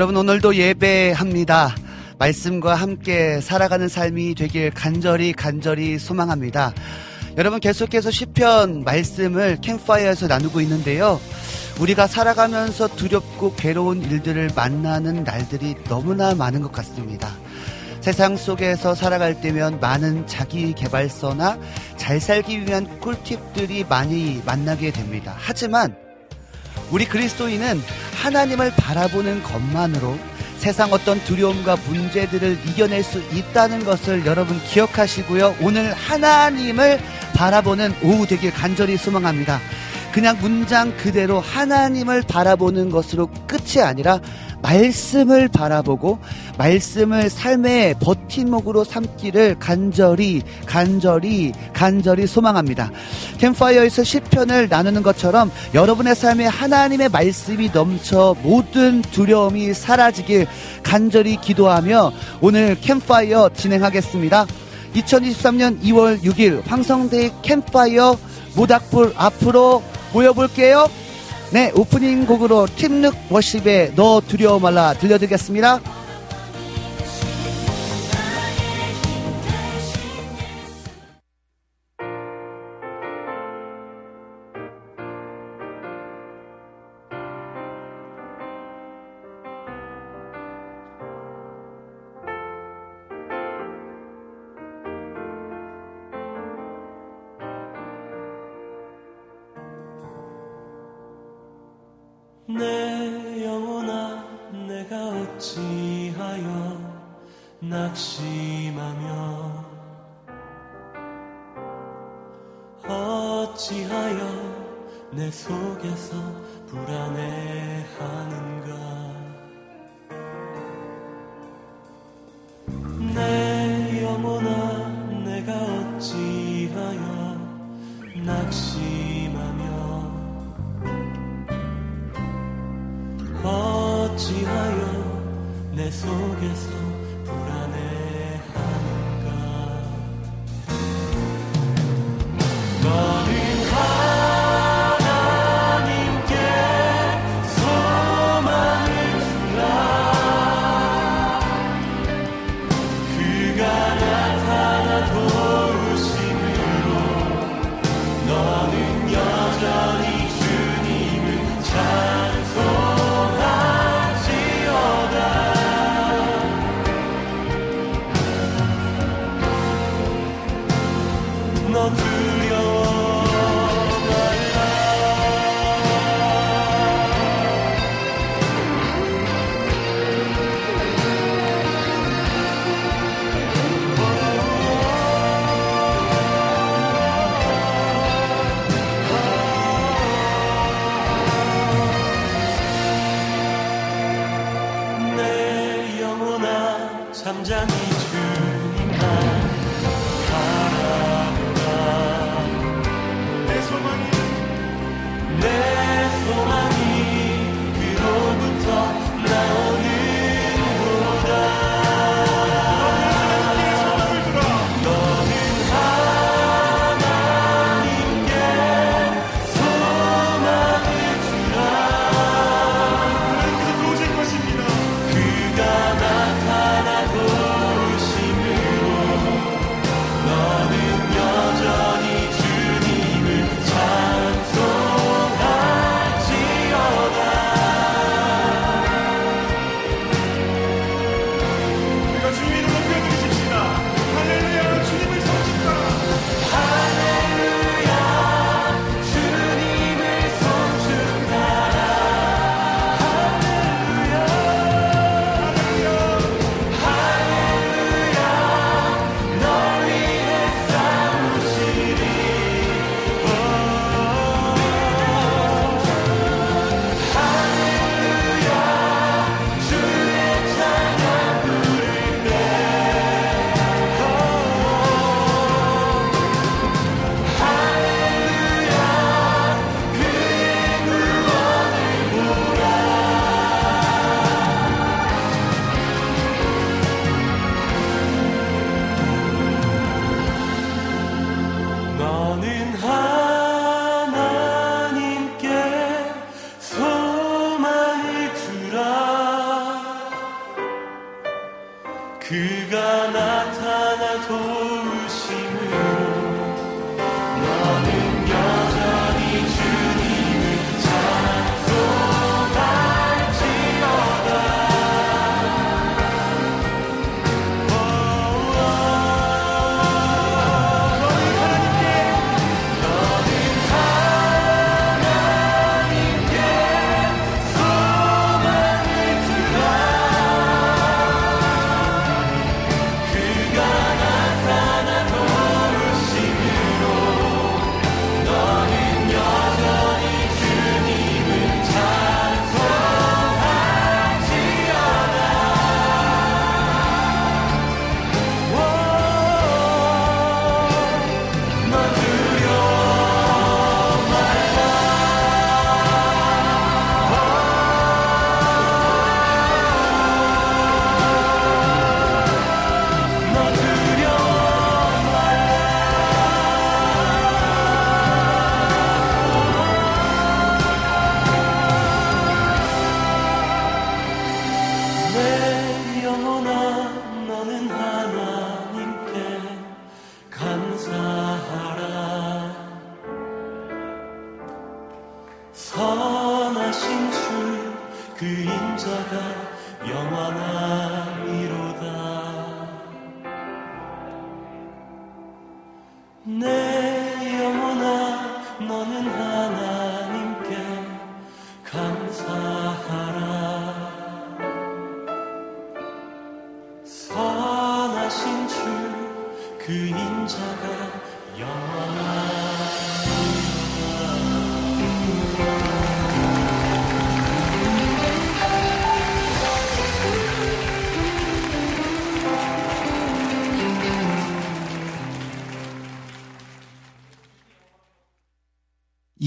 여러분 오늘도 예배합니다. 말씀과 함께 살아가는 삶이 되길 간절히 간절히 소망합니다. 여러분 계속해서 시편 말씀을 캠파이어에서 나누고 있는데요. 우리가 살아가면서 두렵고 괴로운 일들을 만나는 날들이 너무나 많은 것 같습니다. 세상 속에서 살아갈 때면 많은 자기 개발서나 잘 살기 위한 꿀팁들이 많이 만나게 됩니다. 하지만 우리 그리스도인은 하나님을 바라보는 것만으로 세상 어떤 두려움과 문제들을 이겨낼 수 있다는 것을 여러분 기억하시고요. 오늘 하나님을 바라보는 오후 되길 간절히 소망합니다. 그냥 문장 그대로 하나님을 바라보는 것으로 끝이 아니라 말씀을 바라보고 말씀을 삶의 버팀목으로 삼기를 간절히 간절히 간절히 소망합니다. 캠파이어에서 시편을 나누는 것처럼 여러분의 삶에 하나님의 말씀이 넘쳐 모든 두려움이 사라지길 간절히 기도하며 오늘 캠파이어 진행하겠습니다. 2023년 2월 6일 황성대 캠파이어 모닥불 앞으로 모여볼게요. 네, 오프닝 곡으로 팀룩 워십의 너 두려워 말라 들려드리겠습니다. 낙심하며 어찌하여 내 속에서 불안해하는가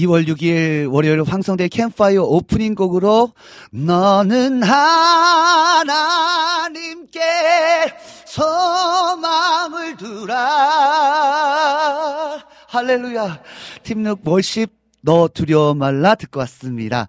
2월 6일 월요일 황성대 캠파이어 오프닝 곡으로 너는 하나님께 소망을 두라. 할렐루야. 팀룩 월십 너 두려워 말라 듣고 왔습니다.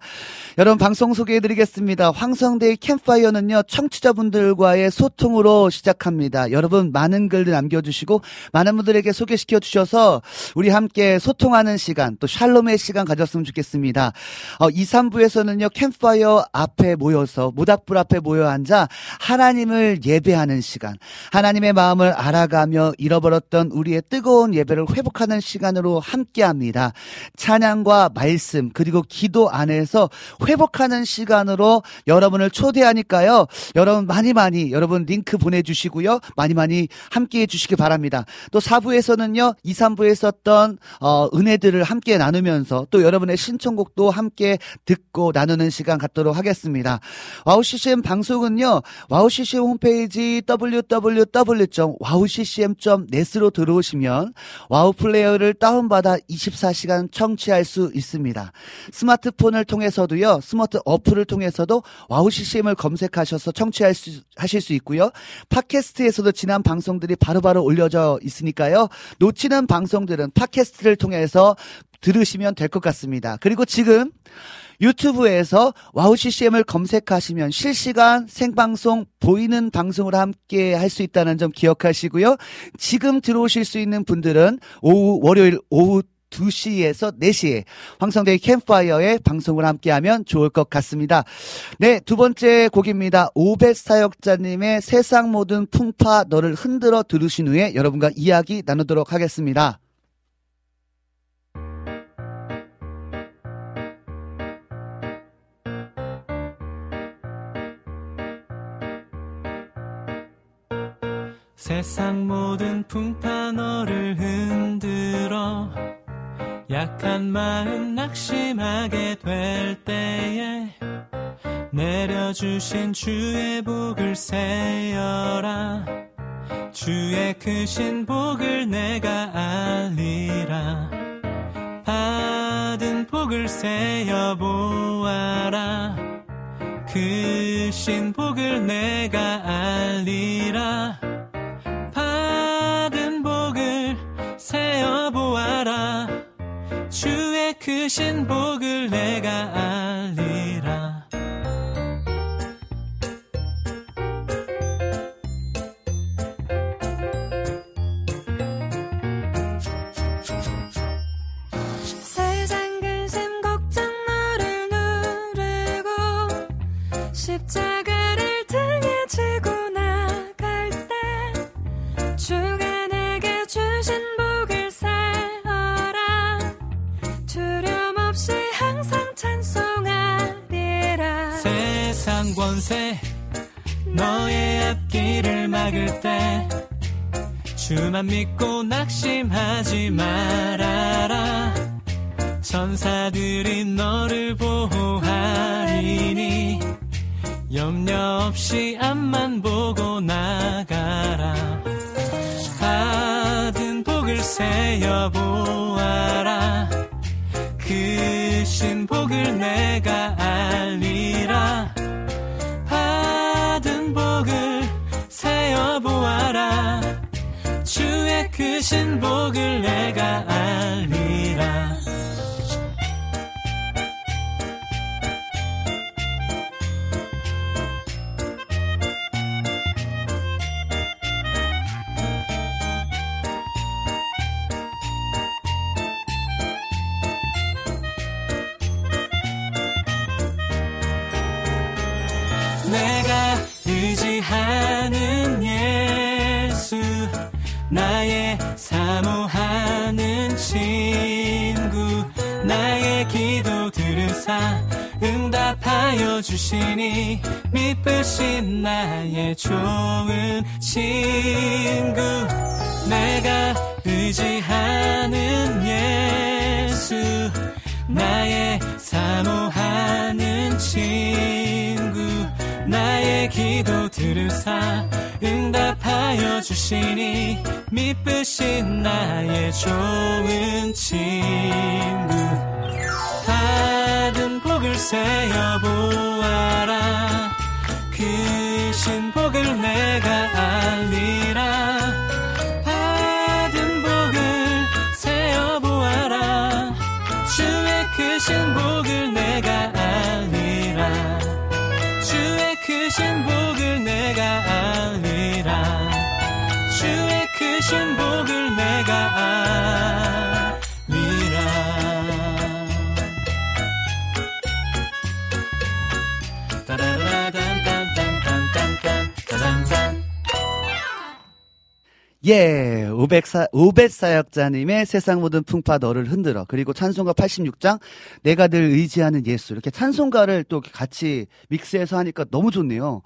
여러분 방송 소개해드리겠습니다. 황성대의 캠파이어는요 청취자분들과의 소통으로 시작합니다. 여러분 많은 글들 남겨주시고 많은 분들에게 소개시켜 주셔서 우리 함께 소통하는 시간 또 샬롬의 시간 가졌으면 좋겠습니다. 어, 2, 3부에서는요 캠파이어 앞에 모여서 모닥불 앞에 모여 앉아 하나님을 예배하는 시간 하나님의 마음을 알아가며 잃어버렸던 우리의 뜨거운 예배를 회복하는 시간으로 함께합니다. 찬양 과 말씀 그리고 기도 안에서 회복하는 시간으로 여러분을 초대하니까요. 여러분 많이 많이 여러분 링크 보내주시고요. 많이 많이 함께해 주시기 바랍니다. 또 4부에서는요. 2, 3부에 썼던 어, 은혜들을 함께 나누면서 또 여러분의 신청곡도 함께 듣고 나누는 시간 갖도록 하겠습니다. 와우 CCM 방송은요. 와우 CCM 홈페이지 www.wowccm.net으로 들어오시면 와우 플레이어를 다운받아 24시간 청취할 수 있습니다. 스마트폰을 통해서도요. 스마트 어플을 통해서도 와우 CCM을 검색하셔서 청취할 수 하실 수 있고요. 팟캐스트에서도 지난 방송들이 바로 바로 올려져 있으니까요. 놓치는 방송들은 팟캐스트를 통해서 들으시면 될 것 같습니다. 그리고 지금 유튜브에서 와우 CCM을 검색하시면 실시간 생방송 보이는 방송을 함께 할 수 있다는 점 기억하시고요. 지금 들어오실 수 있는 분들은 오후 월요일 오후 2시에서 4시에 황성대의 캠파이어의 방송을 함께하면 좋을 것 같습니다. 네, 두 번째 곡입니다. 오벳 사역자님의 세상 모든 풍파 너를 흔들어 들으신 후에 여러분과 이야기 나누도록 하겠습니다. 세상 모든 풍파 너를 흔들어 약한 마음 낙심하게 될 때에 내려주신 주의 복을 세어라. 주의 크신 복을 내가 알리라. 받은 복을 세어 보아라. 크신 복을 내가 알리라. 받은 복을 세어 보아라 주의 크신 복을 내가 알리라 권세 너의 앞길을 막을 때 주만 믿고 낙심하지 말아라. 천사들이 너를 보호하리니 염려 없이 앞만 보고 나가라. 받은 복을 세어 보아라. 크신 복을 내가 알리라 보아라. 주의 크신 복을 내가 알리라 하여 주시니 미쁘신 나의 좋은 친구 내가 의지하는 예수 나의 사모하는 친구 나의 기도 들으사 응답하여 주시니 미쁘신 나의 좋은 친구 받은 복을 세어 보아라. 크신 복을 내가 알리라. 받은 복을 세어 보아라. 주의 크신 복을 내가 짜잔짠. 예, 500사, 500사역자님의 세상 모든 풍파 너를 흔들어. 그리고 찬송가 86장, 내가 늘 의지하는 예수. 이렇게 찬송가를 또 같이 믹스해서 하니까 너무 좋네요.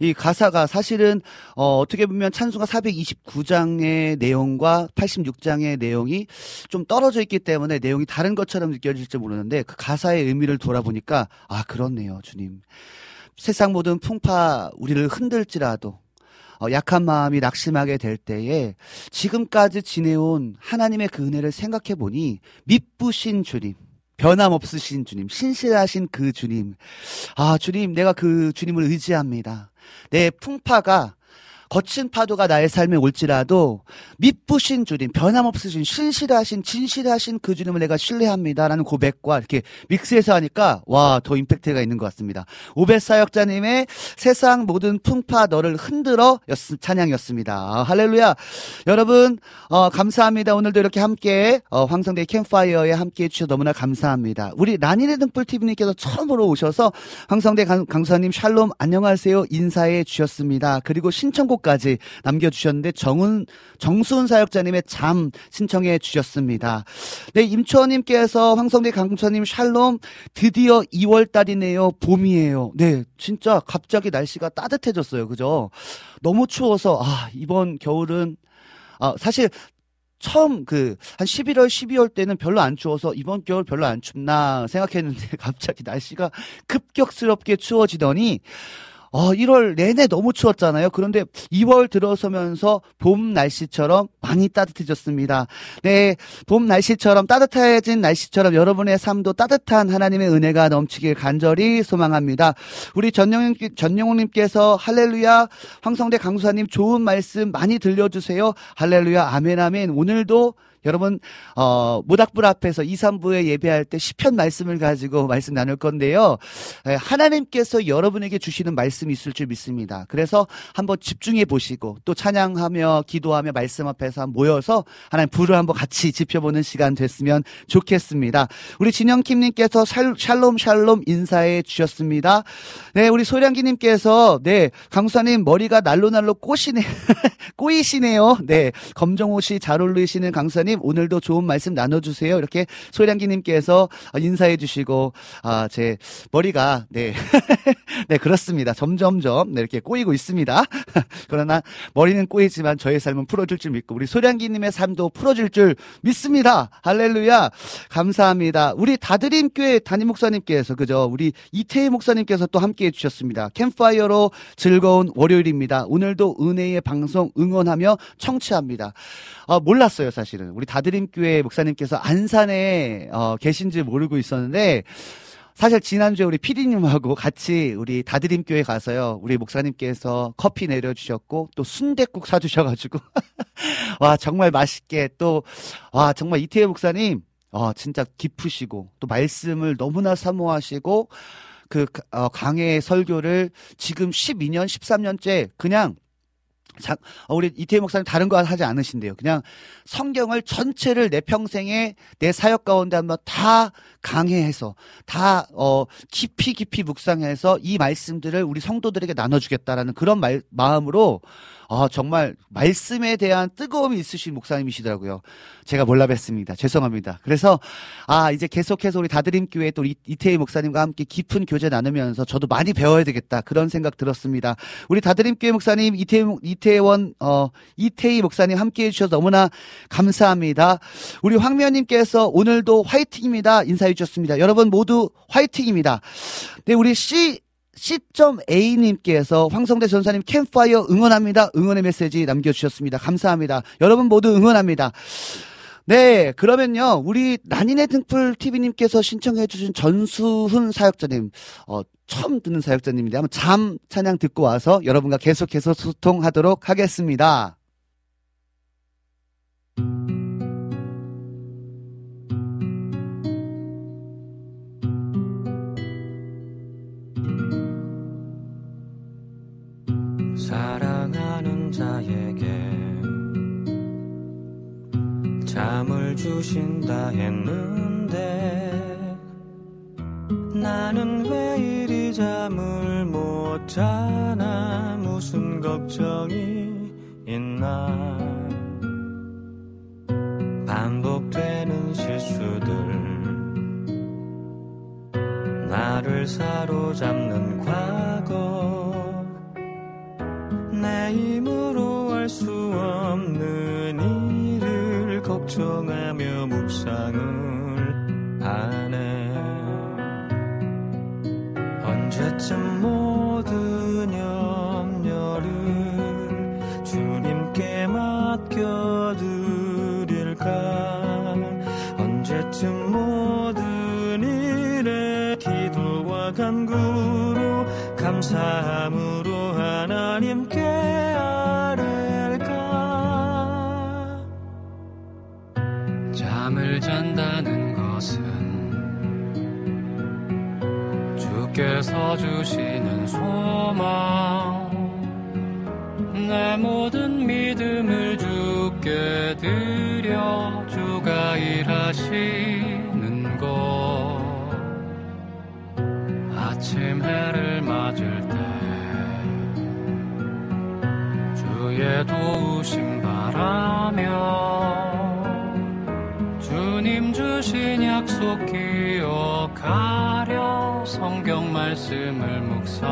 이 가사가 사실은, 어, 어떻게 보면 찬송가 429장의 내용과 86장의 내용이 좀 떨어져 있기 때문에 내용이 다른 것처럼 느껴질지 모르는데 그 가사의 의미를 돌아보니까, 아, 그렇네요, 주님. 세상 모든 풍파 우리를 흔들지라도 어, 약한 마음이 낙심하게 될 때에 지금까지 지내온 하나님의 그 은혜를 생각해 보니 미쁘신 주님, 변함없으신 주님, 신실하신 그 주님. 아, 주님, 내가 그 주님을 의지합니다. 내 풍파가 거친 파도가 나의 삶에 올지라도 미쁘신 주님, 변함없으신 신실하신 진실하신 그 주님을 내가 신뢰합니다라는 고백과 이렇게 믹스해서 하니까 와, 더 임팩트가 있는 것 같습니다. 오베 사역자님의 세상 모든 풍파 너를 흔들어 였, 찬양이었습니다. 아, 할렐루야. 여러분, 어, 감사합니다. 오늘도 이렇게 함께 어, 황성대 캠파이어에 함께 해 주셔서 너무나 감사합니다. 우리 라니네 등불 TV님께서 처음으로 오셔서 황성대 강, 강사님 샬롬 안녕하세요 인사해 주셨습니다. 그리고 신청곡 까지 남겨주셨는데 정은 정수은 사역자님의 잠 신청해 주셨습니다. 네 임초원님께서 황성대 강사님 샬롬 드디어 2월 달이네요 봄이에요. 네 진짜 갑자기 날씨가 따뜻해졌어요. 그죠? 너무 추워서 아 이번 겨울은 아 사실 처음 그 한 11월 12월 때는 별로 안 추워서 이번 겨울 별로 안 춥나 생각했는데 갑자기 날씨가 급격스럽게 추워지더니 어, 1월 내내 너무 추웠잖아요. 그런데 2월 들어서면서 봄 날씨처럼 많이 따뜻해졌습니다. 네, 봄 날씨처럼 따뜻해진 날씨처럼 여러분의 삶도 따뜻한 하나님의 은혜가 넘치길 간절히 소망합니다. 우리 전영님, 전영호님께서 할렐루야, 황성대 강수사님 좋은 말씀 많이 들려주세요. 할렐루야, 아멘, 아멘. 오늘도 여러분 어 모닥불 앞에서 2, 3부에 예배할 때 시편 말씀을 가지고 말씀 나눌 건데요. 예, 하나님께서 여러분에게 주시는 말씀이 있을 줄 믿습니다. 그래서 한번 집중해 보시고 또 찬양하며 기도하며 말씀 앞에서 모여서 하나님 불을 한번 같이 지켜보는 시간 됐으면 좋겠습니다. 우리 진영킴 님께서 샬롬 샬롬 인사해 주셨습니다. 네, 우리 소량기 님께서 네 강수사님 머리가 날로 날로 꼬시네 꼬이시네요. 네, 검정옷이 잘 어울리시는 강 수사님 오늘도 좋은 말씀 나눠주세요. 이렇게 소량기님께서 인사해 주시고 아 제 머리가 네, 네 그렇습니다. 점점점 네, 이렇게 꼬이고 있습니다. 그러나 머리는 꼬이지만 저의 삶은 풀어줄 줄 믿고 우리 소량기님의 삶도 풀어줄 줄 믿습니다. 할렐루야. 감사합니다. 우리 다드림교회 담임 목사님께서 그죠? 우리 이태희 목사님께서 또 함께 해 주셨습니다. 캠파이어로 즐거운 월요일입니다. 오늘도 은혜의 방송 응원하며 청취합니다. 어, 몰랐어요, 사실은. 우리 다드림교회 목사님께서 안산에 어, 계신지 모르고 있었는데 사실 지난주에 우리 피디님하고 같이 우리 다드림교회 가서요. 우리 목사님께서 커피 내려주셨고 또 순댓국 사주셔가지고 와 정말 맛있게 또 와 정말 이태혜 목사님 어 진짜 깊으시고 또 말씀을 너무나 사모하시고 그 어, 강의 설교를 지금 12년 13년째 그냥 자, 어, 우리 이태희 목사님 다른 거 하지 않으신대요. 그냥 성경을 전체를 내 평생에 내 사역 가운데 한번 다 강해해서 다 어, 깊이 깊이 묵상해서 이 말씀들을 우리 성도들에게 나눠주겠다라는 그런 말, 마음으로 어, 정말 말씀에 대한 뜨거움이 있으신 목사님이시더라고요. 제가 몰라 뵀습니다. 죄송합니다. 그래서 아 이제 계속해서 우리 다드림교회 또 이태희 목사님과 함께 깊은 교제 나누면서 저도 많이 배워야 되겠다 그런 생각 들었습니다. 우리 다드림교회 목사님 이태희 이태원 어 이태희 목사님 함께 해 주셔서 너무나 감사합니다. 우리 황미연님께서 오늘도 화이팅입니다 인사해 주셨습니다. 여러분 모두 화이팅입니다. 네 우리 C C.A님께서 황성대 전사님 캠파이어 응원합니다. 응원의 메시지 남겨주셨습니다. 감사합니다. 여러분 모두 응원합니다. 네, 그러면요, 우리 난인의 등불 TV님께서 신청해주신 전수훈 사역자님, 어, 처음 듣는 사역자님인데 한번 잠 찬양 듣고 와서 여러분과 계속해서 소통하도록 하겠습니다. 잠을 주신다 했는데 나는 왜 이리 잠을 못 자나? 무슨 걱정이 있나? 반복되는 실수들 나를 사로잡는 과거 내 힘으로 할수 없는 걱정하며 묵상을 하네. 언제쯤 모든 염려를 주님께 맡겨드릴까? 언제쯤 모든 일에 기도와 간구로 감사함으로 성경 말씀을 묵상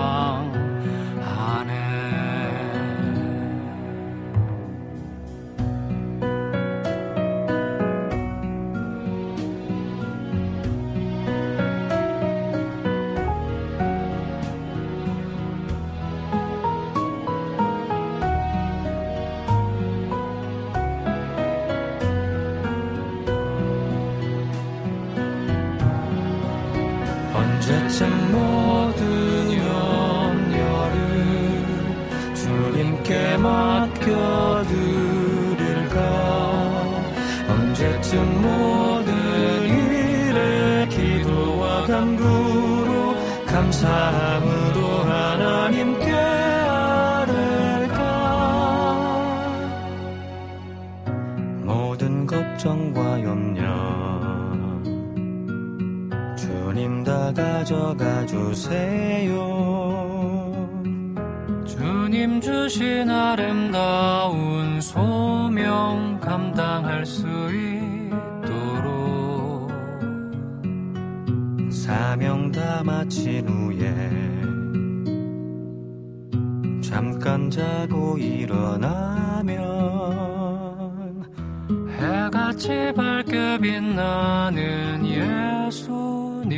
빛나는 예수님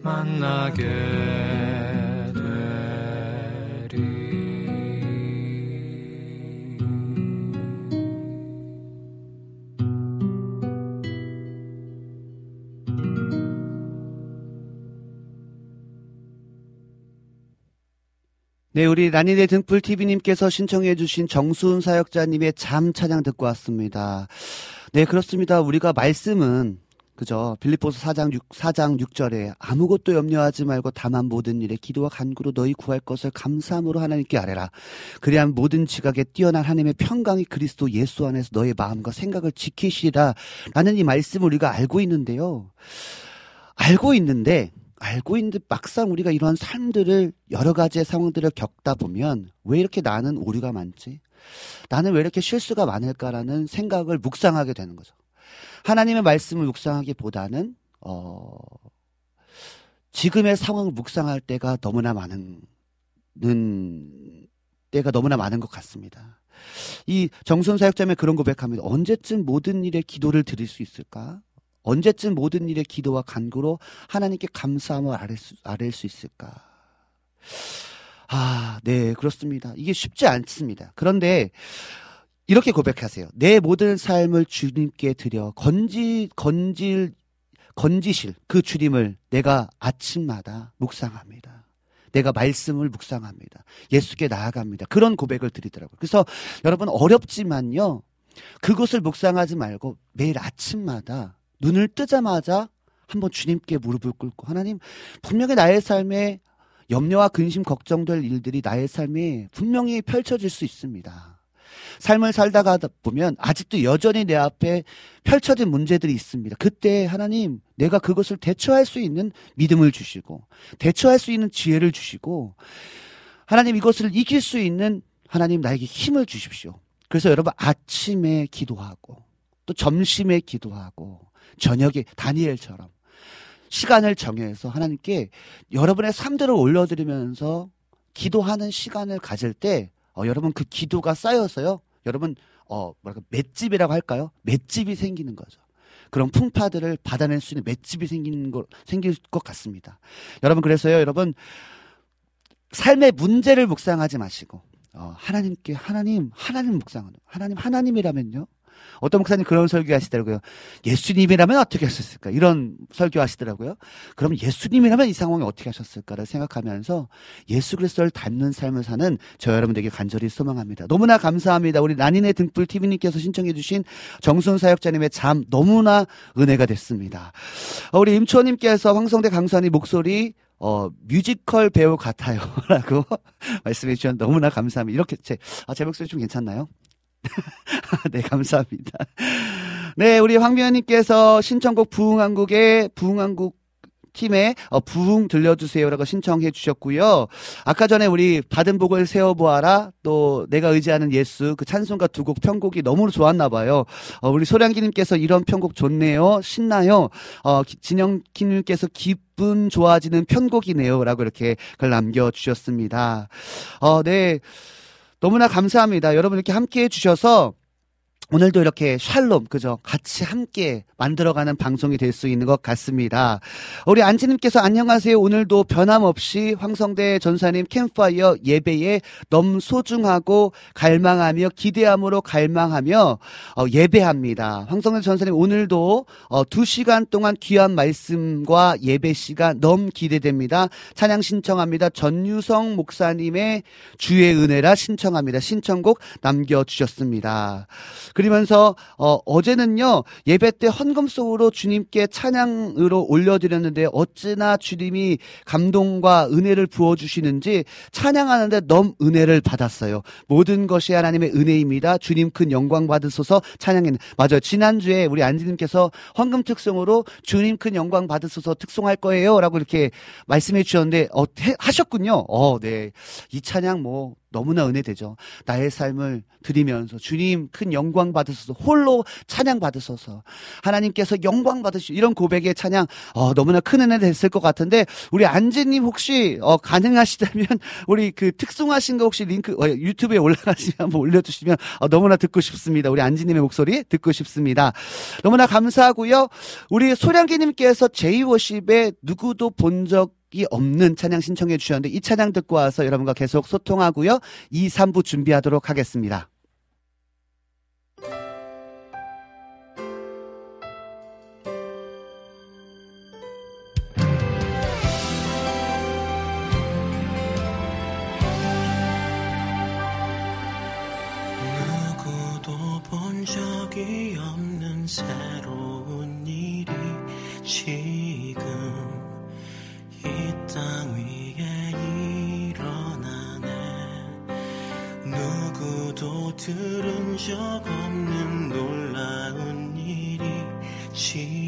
만나게 네, 우리 라니네 등불 TV님께서 신청해주신 정수훈 사역자님의 잠 찬양 듣고 왔습니다. 네, 그렇습니다. 우리가 말씀은 그죠. 빌립보서 4장 6, 4장 6절에 아무것도 염려하지 말고 다만 모든 일에 기도와 간구로 너희 구할 것을 감사함으로 하나님께 아뢰라. 그리한 모든 지각에 뛰어난 하나님의 평강이 그리스도 예수 안에서 너의 마음과 생각을 지키시리라. 라는 이 말씀을 우리가 알고 있는데요. 알고 있는데 알고 있는데 막상 우리가 이러한 삶들을 여러 가지의 상황들을 겪다 보면 왜 이렇게 나는 오류가 많지? 나는 왜 이렇게 실수가 많을까라는 생각을 묵상하게 되는 거죠. 하나님의 말씀을 묵상하기보다는 어 지금의 상황을 묵상할 때가 너무나 많은 때가 너무나 많은 것 같습니다. 이 정순 사역자매 그런 고백합니다. 언제쯤 모든 일에 기도를 드릴 수 있을까? 언제쯤 모든 일에 기도와 간구로 하나님께 감사함을 아랠 수, 아랠 수 있을까? 아, 네, 그렇습니다. 이게 쉽지 않습니다. 그런데 이렇게 고백하세요. 내 모든 삶을 주님께 드려 건지 건질 건지실 그 주님을 내가 아침마다 묵상합니다. 내가 말씀을 묵상합니다. 예수께 나아갑니다. 그런 고백을 드리더라고요. 그래서 여러분 어렵지만요. 그것을 묵상하지 말고 매일 아침마다 눈을 뜨자마자 한번 주님께 무릎을 꿇고 하나님 분명히 나의 삶에 염려와 근심 걱정될 일들이 나의 삶에 분명히 펼쳐질 수 있습니다. 삶을 살다가 보면 아직도 여전히 내 앞에 펼쳐진 문제들이 있습니다. 그때 하나님 내가 그것을 대처할 수 있는 믿음을 주시고 대처할 수 있는 지혜를 주시고 하나님 이것을 이길 수 있는 하나님 나에게 힘을 주십시오. 그래서 여러분 아침에 기도하고 또 점심에 기도하고 저녁에 다니엘처럼 시간을 정해서 하나님께 여러분의 삶들을 올려드리면서 기도하는 시간을 가질 때 어, 여러분 그 기도가 쌓여서요. 여러분 어 뭐랄까 맷집이라고 할까요? 맷집이 생기는 거죠. 그런 풍파들을 받아낼 수 있는 맷집이 생기는 거 생길 것 같습니다. 여러분 그래서요, 여러분 삶의 문제를 묵상하지 마시고 어, 하나님께 하나님 하나님 묵상하는 하나님 하나님이라면요 어떤 목사님 그런 설교 하시더라고요. 예수님이라면 어떻게 하셨을까? 이런 설교 하시더라고요. 그럼 예수님이라면 이 상황에 어떻게 하셨을까를 생각하면서 예수 그리스도를 닮는 삶을 사는 저 여러분들에게 간절히 소망합니다. 너무나 감사합니다. 우리 난인의 등불 TV님께서 신청해 주신 정순 사역자님의 잠 너무나 은혜가 됐습니다. 어, 우리 임초님께서 황성대 강사님 목소리 어, 뮤지컬 배우 같아요. 라고 말씀해 주셨는데 너무나 감사합니다. 이렇게 제, 아, 제 목소리 좀 괜찮나요? 네, 감사합니다. 네, 우리 황미연님께서 신청곡 부흥한국의 부흥한국 팀에 어, 부흥 들려주세요라고 신청해 주셨고요. 아까 전에 우리 받은 복을 세워보아라 또 내가 의지하는 예수 그 찬송가 두 곡 편곡이 너무 좋았나 봐요. 어, 우리 소량기님께서 이런 편곡 좋네요. 신나요. 어, 진영기님께서 기분 좋아지는 편곡이네요라고 이렇게 글 남겨주셨습니다. 어, 네. 너무나 감사합니다. 여러분 이렇게 함께 해주셔서 오늘도 이렇게 샬롬, 그죠? 같이 함께 만들어가는 방송이 될 수 있는 것 같습니다. 우리 안지님께서 안녕하세요. 오늘도 변함없이 황성대 전사님 캠파이어 예배에 너무 소중하고 갈망하며 기대함으로 갈망하며 어, 예배합니다. 황성대 전사님 오늘도 어, 두 시간 동안 귀한 말씀과 예배 시간 너무 기대됩니다. 찬양 신청합니다. 전유성 목사님의 주의 은혜라 신청합니다. 신청곡 남겨주셨습니다. 그러면서 어, 어제는요 예배 때 헌금송으로 주님께 찬양으로 올려드렸는데 어찌나 주님이 감동과 은혜를 부어 주시는지 찬양하는데 넘 은혜를 받았어요. 모든 것이 하나님의 은혜입니다. 주님 큰 영광 받으소서 찬양했는 맞아요. 지난주에 우리 안지님께서 헌금 특송으로 주님 큰 영광 받으소서 특송할 거예요라고 이렇게 말씀해 주셨는데 어, 해, 하셨군요. 어, 네. 이 찬양 뭐 너무나 은혜되죠. 나의 삶을 드리면서 주님 큰 영광 받으소서 홀로 찬양 받으소서 하나님께서 영광 받으시오 이런 고백의 찬양 어, 너무나 큰 은혜 됐을 것 같은데 우리 안지님 혹시 어, 가능하시다면 우리 그 특송하신 거 혹시 링크 어, 유튜브에 올라가시면 한번 올려주시면 어, 너무나 듣고 싶습니다. 우리 안지님의 목소리 듣고 싶습니다. 너무나 감사하고요. 우리 소량기님께서 제이워십에 누구도 본적 이 없는 찬양 신청해 주셨는데 이 찬양 듣고 와서 여러분과 계속 소통하고요. 2, 3부 준비하도록 하겠습니다. 누구도 본 적이 없는 새로 들은 적 없는 놀라운 일이 지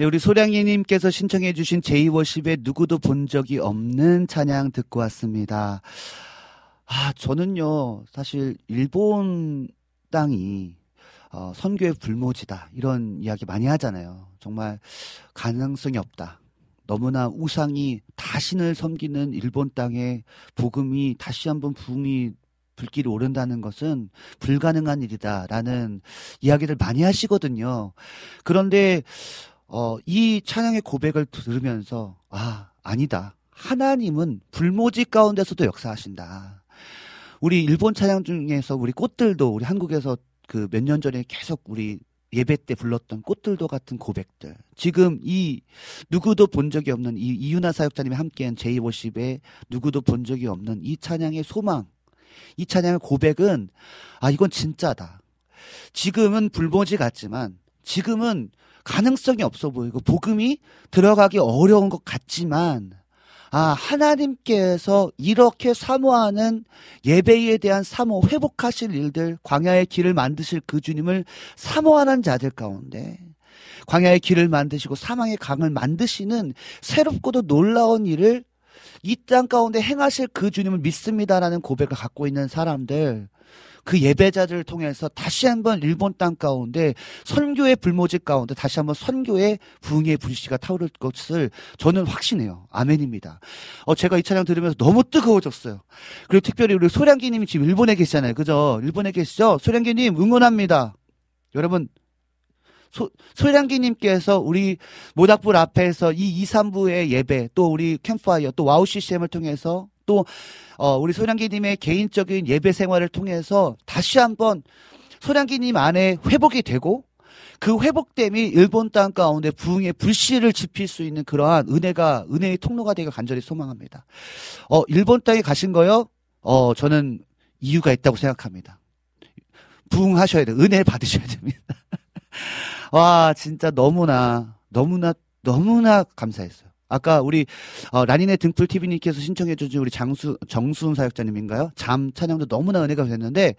네, 우리 소량이님께서 신청해주신 제이워십의 누구도 본 적이 없는 찬양 듣고 왔습니다. 아, 저는요, 사실, 일본 땅이, 어, 선교의 불모지다. 이런 이야기 많이 하잖아요. 정말 가능성이 없다. 너무나 우상이 다신을 섬기는 일본 땅에 복음이 다시 한번 부흥이 불길이 오른다는 것은 불가능한 일이다라는 이야기를 많이 하시거든요. 그런데 어, 이 찬양의 고백을 들으면서 아 아니다. 하나님은 불모지 가운데서도 역사하신다. 우리 일본 찬양 중에서 우리 꽃들도 우리 한국에서 그 몇 년 전에 계속 우리 예배 때 불렀던 꽃들도 같은 고백들. 지금 이 누구도 본 적이 없는 이 이윤아 사역자님이 함께한 제이워십의 누구도 본 적이 없는 이 찬양의 소망. 이 찬양의 고백은 아 이건 진짜다. 지금은 불모지 같지만 지금은 가능성이 없어 보이고 복음이 들어가기 어려운 것 같지만 아, 하나님께서 이렇게 사모하는 예배에 대한 사모, 회복하실 일들, 광야의 길을 만드실 그 주님을 사모하는 자들 가운데 광야의 길을 만드시고 사망의 강을 만드시는 새롭고도 놀라운 일을 이 땅 가운데 행하실 그 주님을 믿습니다라는 고백을 갖고 있는 사람들, 그 예배자들을 통해서 다시 한번 일본 땅 가운데 선교의 불모지 가운데 다시 한번 선교의 부흥의 불씨가 타오를 것을 저는 확신해요. 아멘입니다. 어, 제가 이 찬양 들으면서 너무 뜨거워졌어요. 그리고 특별히 우리 소량기님이 지금 일본에 계시잖아요. 그죠? 일본에 계시죠? 소량기님 응원합니다. 여러분, 소, 소량기님께서 우리 모닥불 앞에서 이 2, 3부의 예배, 또 우리 캠파이어, 또 와우 CCM을 통해서 또 어, 우리 소량기님의 개인적인 예배 생활을 통해서 다시 한번 소량기님 안에 회복이 되고 그 회복됨이 일본 땅 가운데 부흥의 불씨를 지필 수 있는 그러한 은혜가 은혜의 통로가 되길 간절히 소망합니다. 어 일본 땅에 가신 거요? 어 저는 이유가 있다고 생각합니다. 부흥하셔야 돼요. 은혜 받으셔야 됩니다. 와 진짜 너무나 너무나 너무나 감사했어요. 아까 우리 어, 라니네 등불 TV님께서 신청해 주신 우리 장수 정수훈 사역자님인가요? 잠 찬양도 너무나 은혜가 됐는데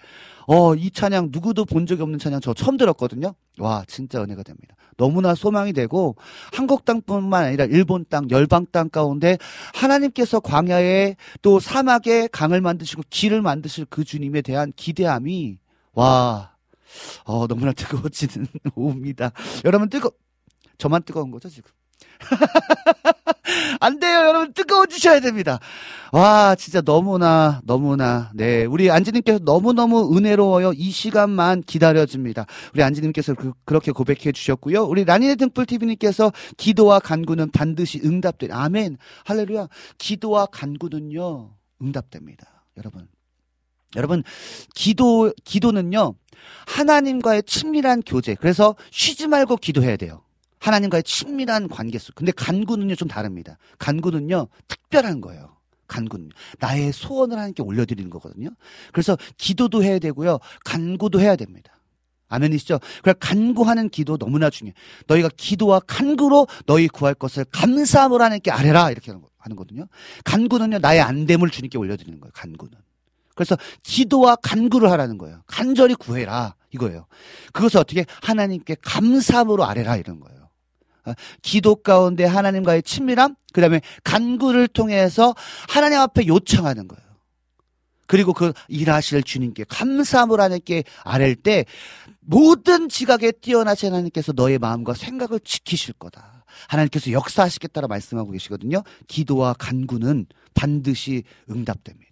어 이 찬양 누구도 본 적이 없는 찬양 저 처음 들었거든요. 와 진짜 은혜가 됩니다. 너무나 소망이 되고 한국 땅뿐만 아니라 일본 땅, 열방 땅 가운데 하나님께서 광야에 또 사막에 강을 만드시고 길을 만드실 그 주님에 대한 기대함이 와 어, 너무나 뜨거워지는 오후입니다. 여러분 뜨거 저만 뜨거운 거죠 지금? 안 돼요, 여러분. 뜨거워지셔야 됩니다. 와, 진짜 너무나, 너무나, 네. 우리 안지님께서 너무너무 은혜로워요. 이 시간만 기다려줍니다. 우리 안지님께서 그, 렇게 고백해 주셨고요. 우리 라니네 등불TV님께서 기도와 간구는 반드시 응답돼. 아멘. 할렐루야. 기도와 간구는요, 응답됩니다. 여러분. 여러분, 기도, 기도는요, 하나님과의 친밀한 교제. 그래서 쉬지 말고 기도해야 돼요. 하나님과의 친밀한 관계 속. 근데 간구는요, 좀 다릅니다. 간구는요, 특별한 거예요. 간구는. 나의 소원을 하나님께 올려드리는 거거든요. 그래서 기도도 해야 되고요, 간구도 해야 됩니다. 아멘이시죠? 그래 간구하는 기도 너무나 중요해. 너희가 기도와 간구로 너희 구할 것을 감사함으로 하나님께 아뢰라 이렇게 하는 거거든요. 간구는요 나의 안됨을 주님께 올려드리는 거예요. 간구는. 그래서 기도와 간구를 하라는 거예요. 간절히 구해라 이거예요. 그것을 어떻게 하나님께 감사함으로 아뢰라 이런 거예요. 어, 기도 가운데 하나님과의 친밀함, 그 다음에 간구를 통해서 하나님 앞에 요청하는 거예요. 그리고 그 일하실 주님께 감사함을 하나님께 아랠 때 모든 지각에 뛰어나신 하나님께서 너의 마음과 생각을 지키실 거다. 하나님께서 역사하시겠다라 말씀하고 계시거든요. 기도와 간구는 반드시 응답됩니다.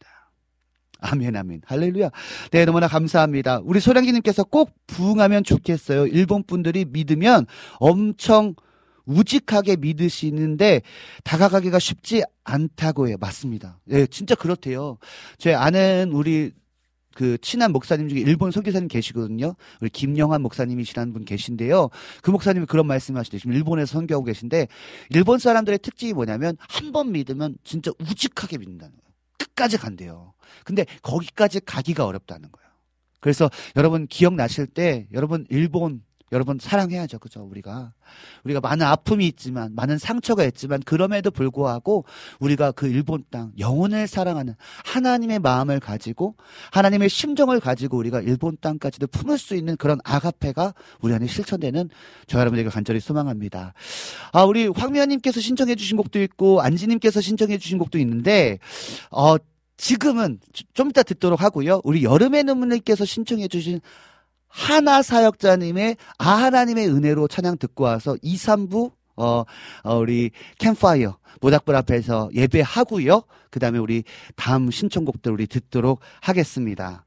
아멘, 아멘. 할렐루야. 네, 너무나 감사합니다. 우리 소량기님께서 꼭 부응하면 좋겠어요. 일본 분들이 믿으면 엄청 우직하게 믿으시는데 다가가기가 쉽지 않다고 해요. 맞습니다. 예, 진짜 그렇대요. 제 아는 우리 그 친한 목사님 중에 일본 선교사님 계시거든요. 우리 김영환 목사님이시라는 분 계신데요. 그 목사님이 그런 말씀하시대. 지금 일본에서 선교하고 계신데 일본 사람들의 특징이 뭐냐면 한 번 믿으면 진짜 우직하게 믿는다는 거예요. 끝까지 간대요. 근데 거기까지 가기가 어렵다는 거예요. 그래서 여러분 기억나실 때 여러분 일본 여러분 사랑해야죠. 그죠? 우리가 우리가 많은 아픔이 있지만 많은 상처가 있지만 그럼에도 불구하고 우리가 그 일본 땅 영혼을 사랑하는 하나님의 마음을 가지고 하나님의 심정을 가지고 우리가 일본 땅까지도 품을 수 있는 그런 아가페가 우리 안에 실천되는 저 여러분에게 간절히 소망합니다. 아 우리 황미아님께서 신청해 주신 곡도 있고 안지님께서 신청해 주신 곡도 있는데 어 지금은 좀 이따 듣도록 하고요. 우리 여름의 눈물님께서 신청해 주신 하나 사역자님의 아 하나님의 은혜로 찬양 듣고 와서 2, 3부 어, 어 우리 캠파이어 모닥불 앞에서 예배하고요. 그다음에 우리 다음 신청곡들 우리 듣도록 하겠습니다.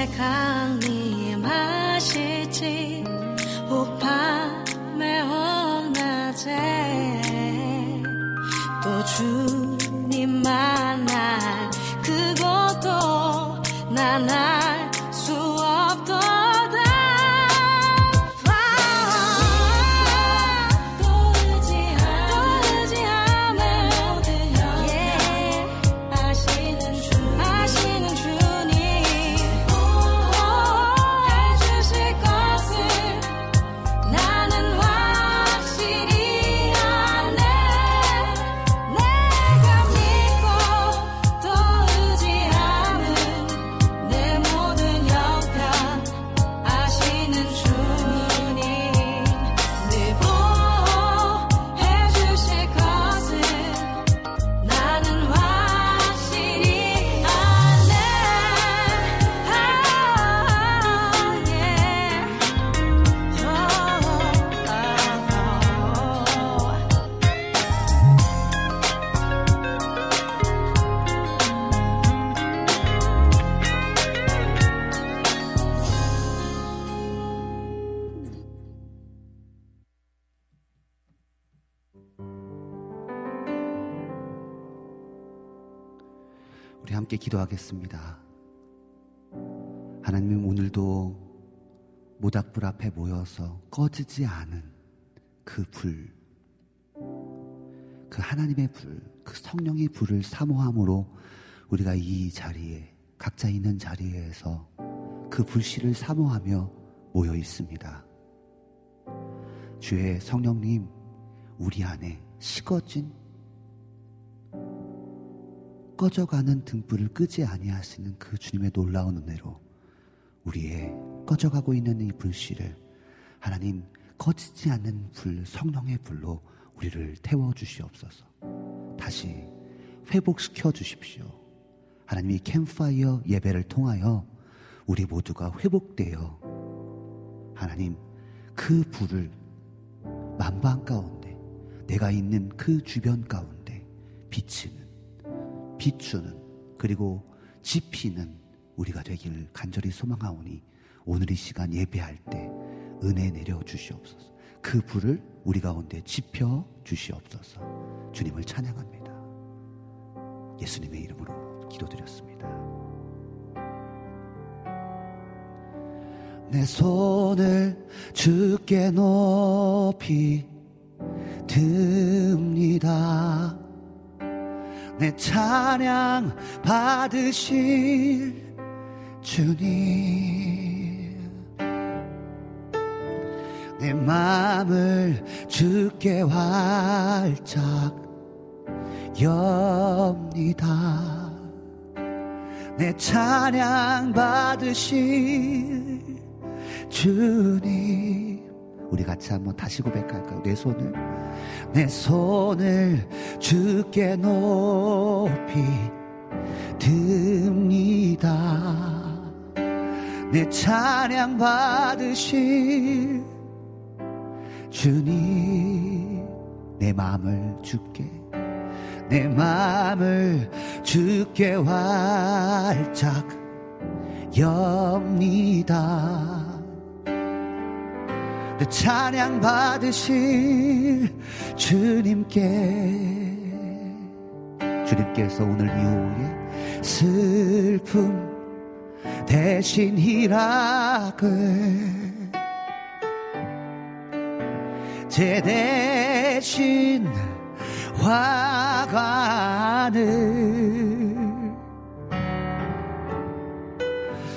在看你。 모여서 꺼지지 않은 그 불, 그 하나님의 불, 그 성령의 불을 사모함으로 우리가 이 자리에, 각자 있는 자리에서 그 불씨를 사모하며 모여 있습니다. 주의 성령님, 우리 안에 식어진 꺼져가는 등불을 끄지 아니하시는 그 주님의 놀라운 은혜로 우리의 꺼져가고 있는 이 불씨를 하나님 꺼지지 않는 불 성령의 불로 우리를 태워 주시옵소서. 다시 회복시켜 주십시오. 하나님이 캠파이어 예배를 통하여 우리 모두가 회복되어 하나님 그 불을 만방 가운데 내가 있는 그 주변 가운데 비치는 비추는 그리고 지피는 우리가 되길 간절히 소망하오니 오늘 이 시간 예배할 때 은혜 내려 주시옵소서. 그 불을 우리 가운데 지펴 주시옵소서. 주님을 찬양합니다. 예수님의 이름으로 기도드렸습니다. 내 손을 주께 높이 듭니다. 내 찬양 받으실 주님 내 마음을 주께 활짝 엽니다. 내 찬양 받으실 주님. 우리 같이 한번 다시 고백할까요? 내 손을 내 손을 주께 높이 듭니다. 내 찬양 받으실 주님 내 마음을 주께 내 마음을 주께 활짝 엽니다. 내 찬양 받으실 주님께 주님께서 오늘 이후에 슬픔 대신 희락을 제 대신 화관을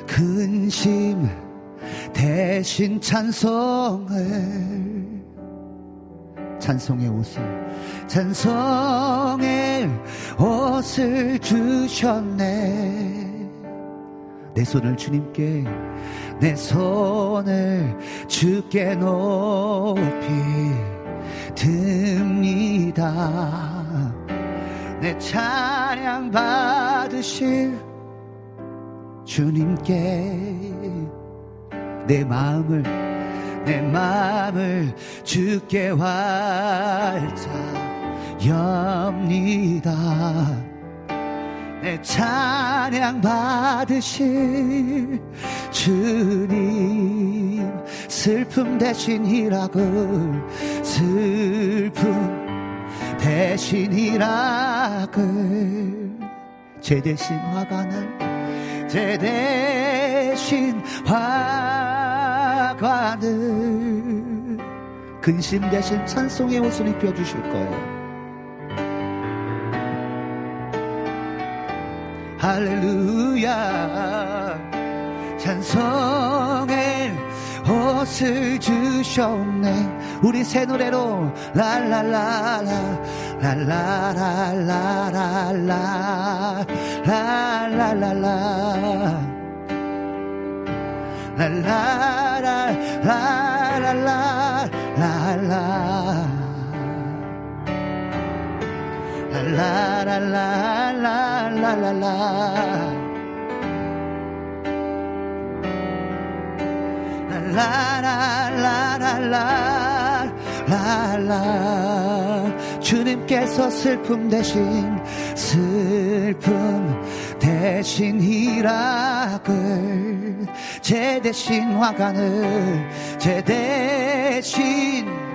근심 대신 찬송을 찬송의 옷을 찬송의 옷을 주셨네. 내 손을 주님께 내 손을 주께 높이 듭니다. 내 찬양 받으실 주님께 내 마음을 내 마음을 주께 활짝 엽니다 내 찬양 받으실 주님 슬픔 대신 희락을 슬픔 대신 희락을. 제 대신 화관을 제 대신 화관을 근심 대신 찬송의 옷을 입혀주실 거예요 할렐루야. 찬송의 옷을 주셨네. 우리 새 노래로 랄랄라라 랄라라라라라. 랄랄라라 랄라라 라랄라. 랄 라 랄라랄라랄라랄라. 랄라랄라랄라 랄라. 주님께서 슬픔 대신 슬픔 대신 희락을 제 대신 화관을 제 대신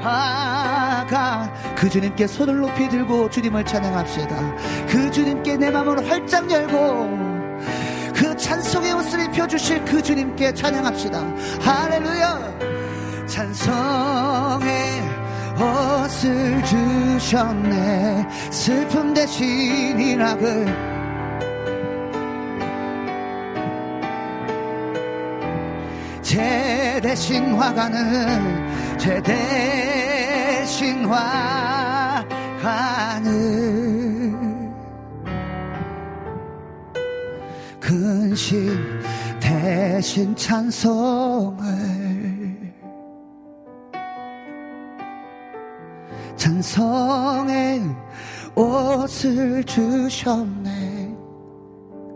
화가 그 주님께 손을 높이 들고 주님을 찬양합시다. 그 주님께 내 마음을 활짝 열고 그 찬송의 옷을 입혀주실 그 주님께 찬양합시다. 할렐루야. 찬송의 옷을 주셨네. 슬픔 대신 이락을 제 대신 화가 는 제 대신 화가 는 근심 대신 찬송을. 찬송의 옷을 주셨네.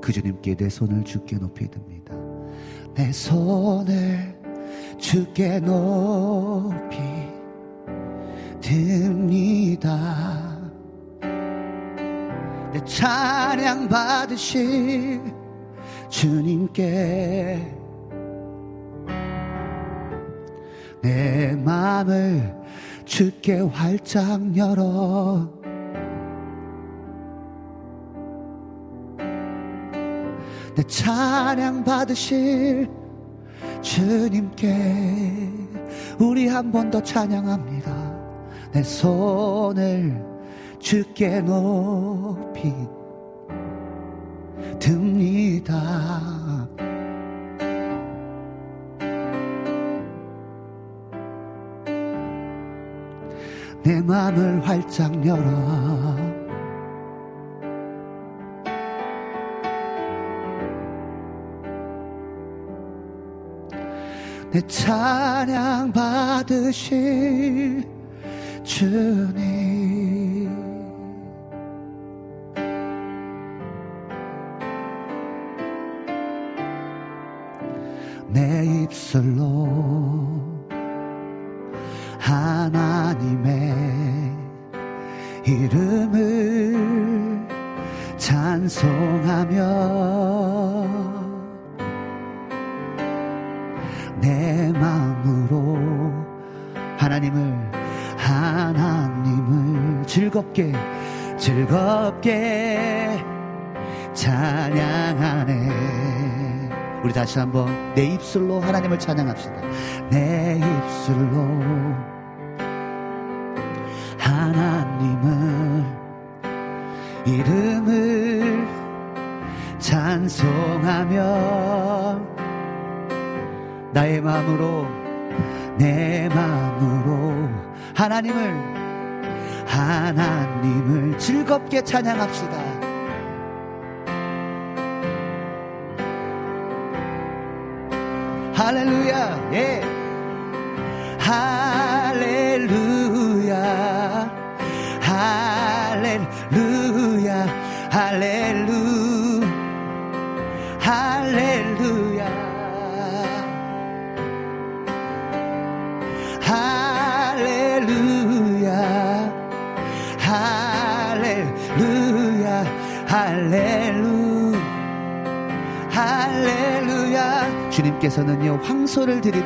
그 주님께 내 손을 주께 높이 듭니다 내 손을 주께 높이 듭니다. 내 찬양 받으실 주님께 내 마음을 주께 활짝 열어 내 찬양 받으실 주님께 우리 한 번 더 찬양합니다. 내 손을 주께 높이 듭니다. 내 마음을 활짝 열어 내 찬양 받으실 주님. 내 입술로 다시 한번 내 입술로 하나님을 찬양합시다 내 입술로 하나님을 이름을 찬송하며 나의 마음으로 내 마음으로 하나님을 하나님을 즐겁게 찬양합시다.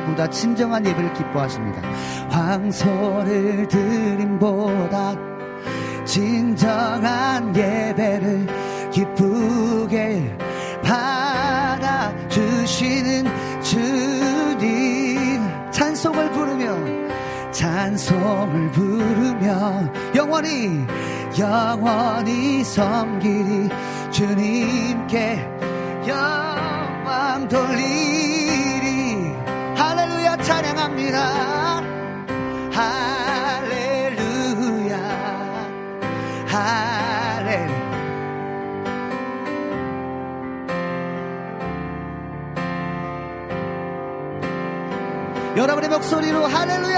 보다 진정한 예배를 기뻐하십니다. 황소를 드림보다 진정한 예배를 기쁘게 받아주시는 주님. 찬송을 부르며 찬송을 부르며 영원히 영원히 섬기리 주님께 여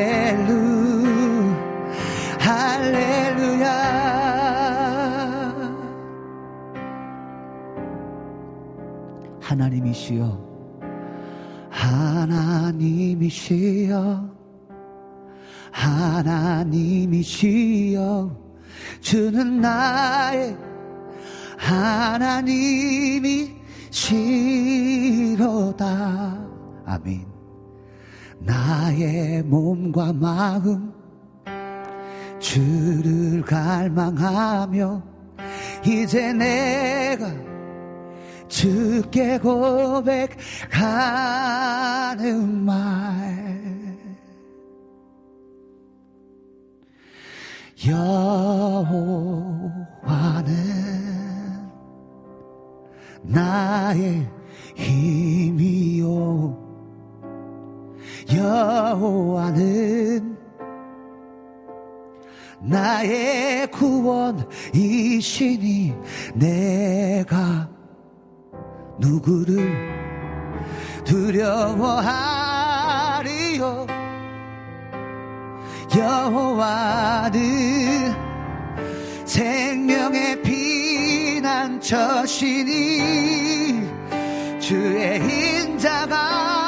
할렐루 할렐루야. 하나님이시여 하나님이시여 하나님이시여 주는 나의 하나님이시로다. 아멘 나의 몸과 마음 주를 갈망하며 이제 내가 주께 고백하는 말. 여호와는 나의 힘이요 여호와는 나의 구원이시니 내가 누구를 두려워하리요? 여호와는 생명의 피난처시니 주의 인자가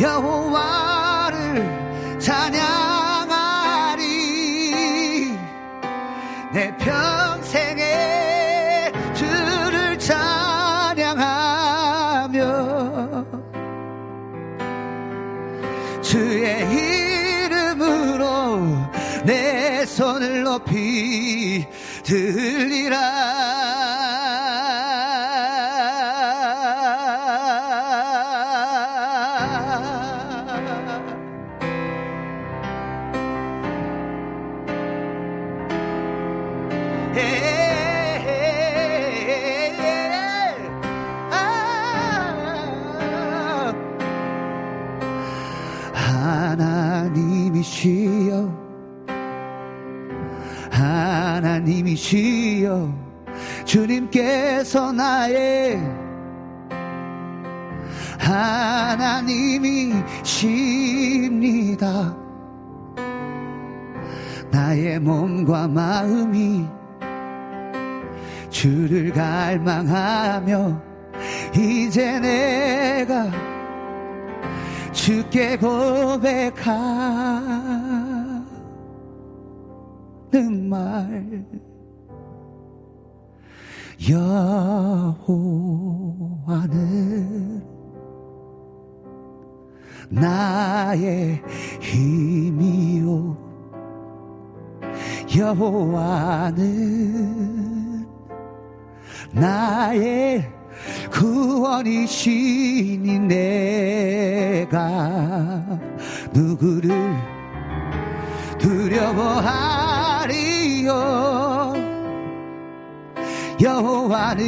여호와를 찬양하리. 내 평생에 주를 찬양하며 주의 이름으로 내 손을 높이 들리라 하나님이시여. 하나님이시여. 주님께서 나의 하나님이십니다. 나의 몸과 마음이 주를 갈망하며 이제 내가 주께 고백하는 말. 여호와는 나의 힘이요. 여호와는 나의 구원이시니 내가 누구를 두려워하리요? 여호와는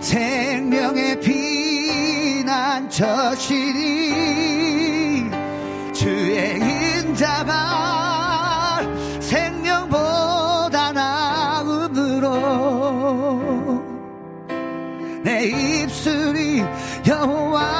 생명의 피난처시니 주의 인자가 내 입술이 여호와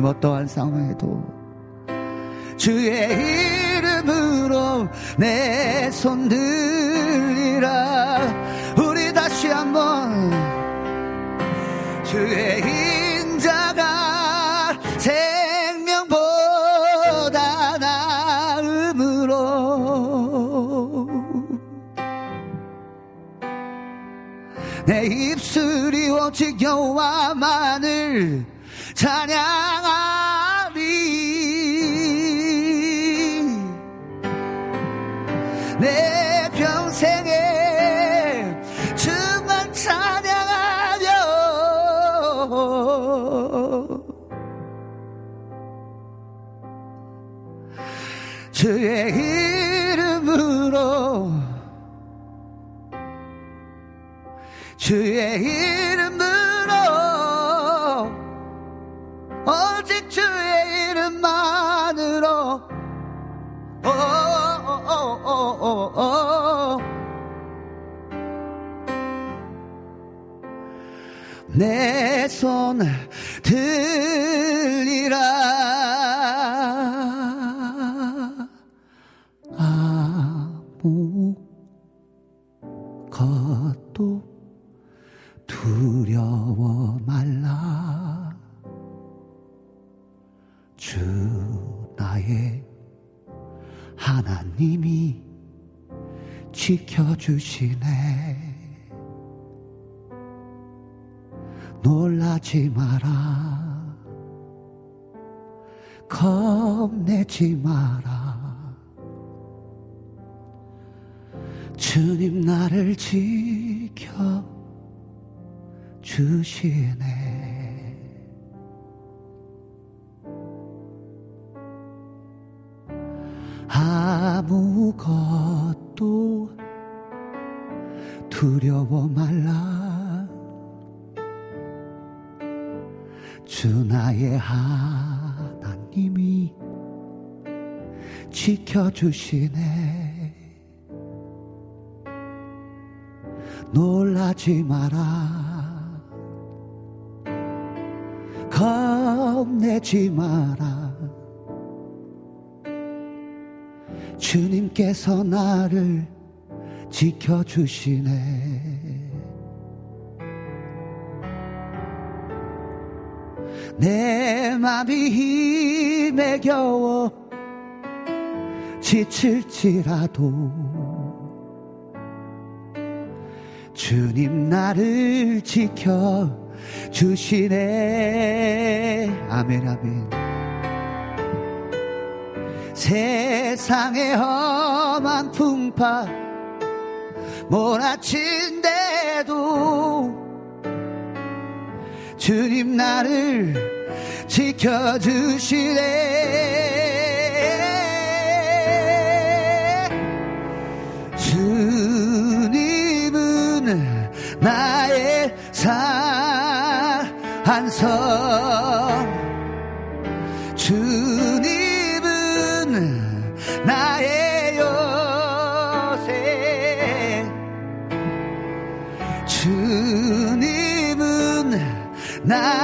하나님 어떠한 상황에도 주의 이름으로 내 손 들리라. 우리 다시 한번 주의 인자가 생명보다 나음으로 내 입술이 오직 여호와만을 찬양. 주의 이름으로. 주의 이름으로. 오직 주의 이름만으로. 오, 오, 오, 오, 오, 오. 내손 들리라 하나님이 지켜주시네. 놀라지 마라. 겁내지 마라. 주님 나를 지켜 주시네 아무것도 두려워 말라. 주 나의 하나님이 지켜주시네. 놀라지 마라. 겁내지 마라 주님께서 나를 지켜주시네. 내 맘이 힘에 겨워 지칠지라도 주님 나를 지켜 주시네. 아멘 아멘 세상의 험한 풍파 몰아친데도 주님 나를 지켜주시네. 주님은 나의 산성. 주 나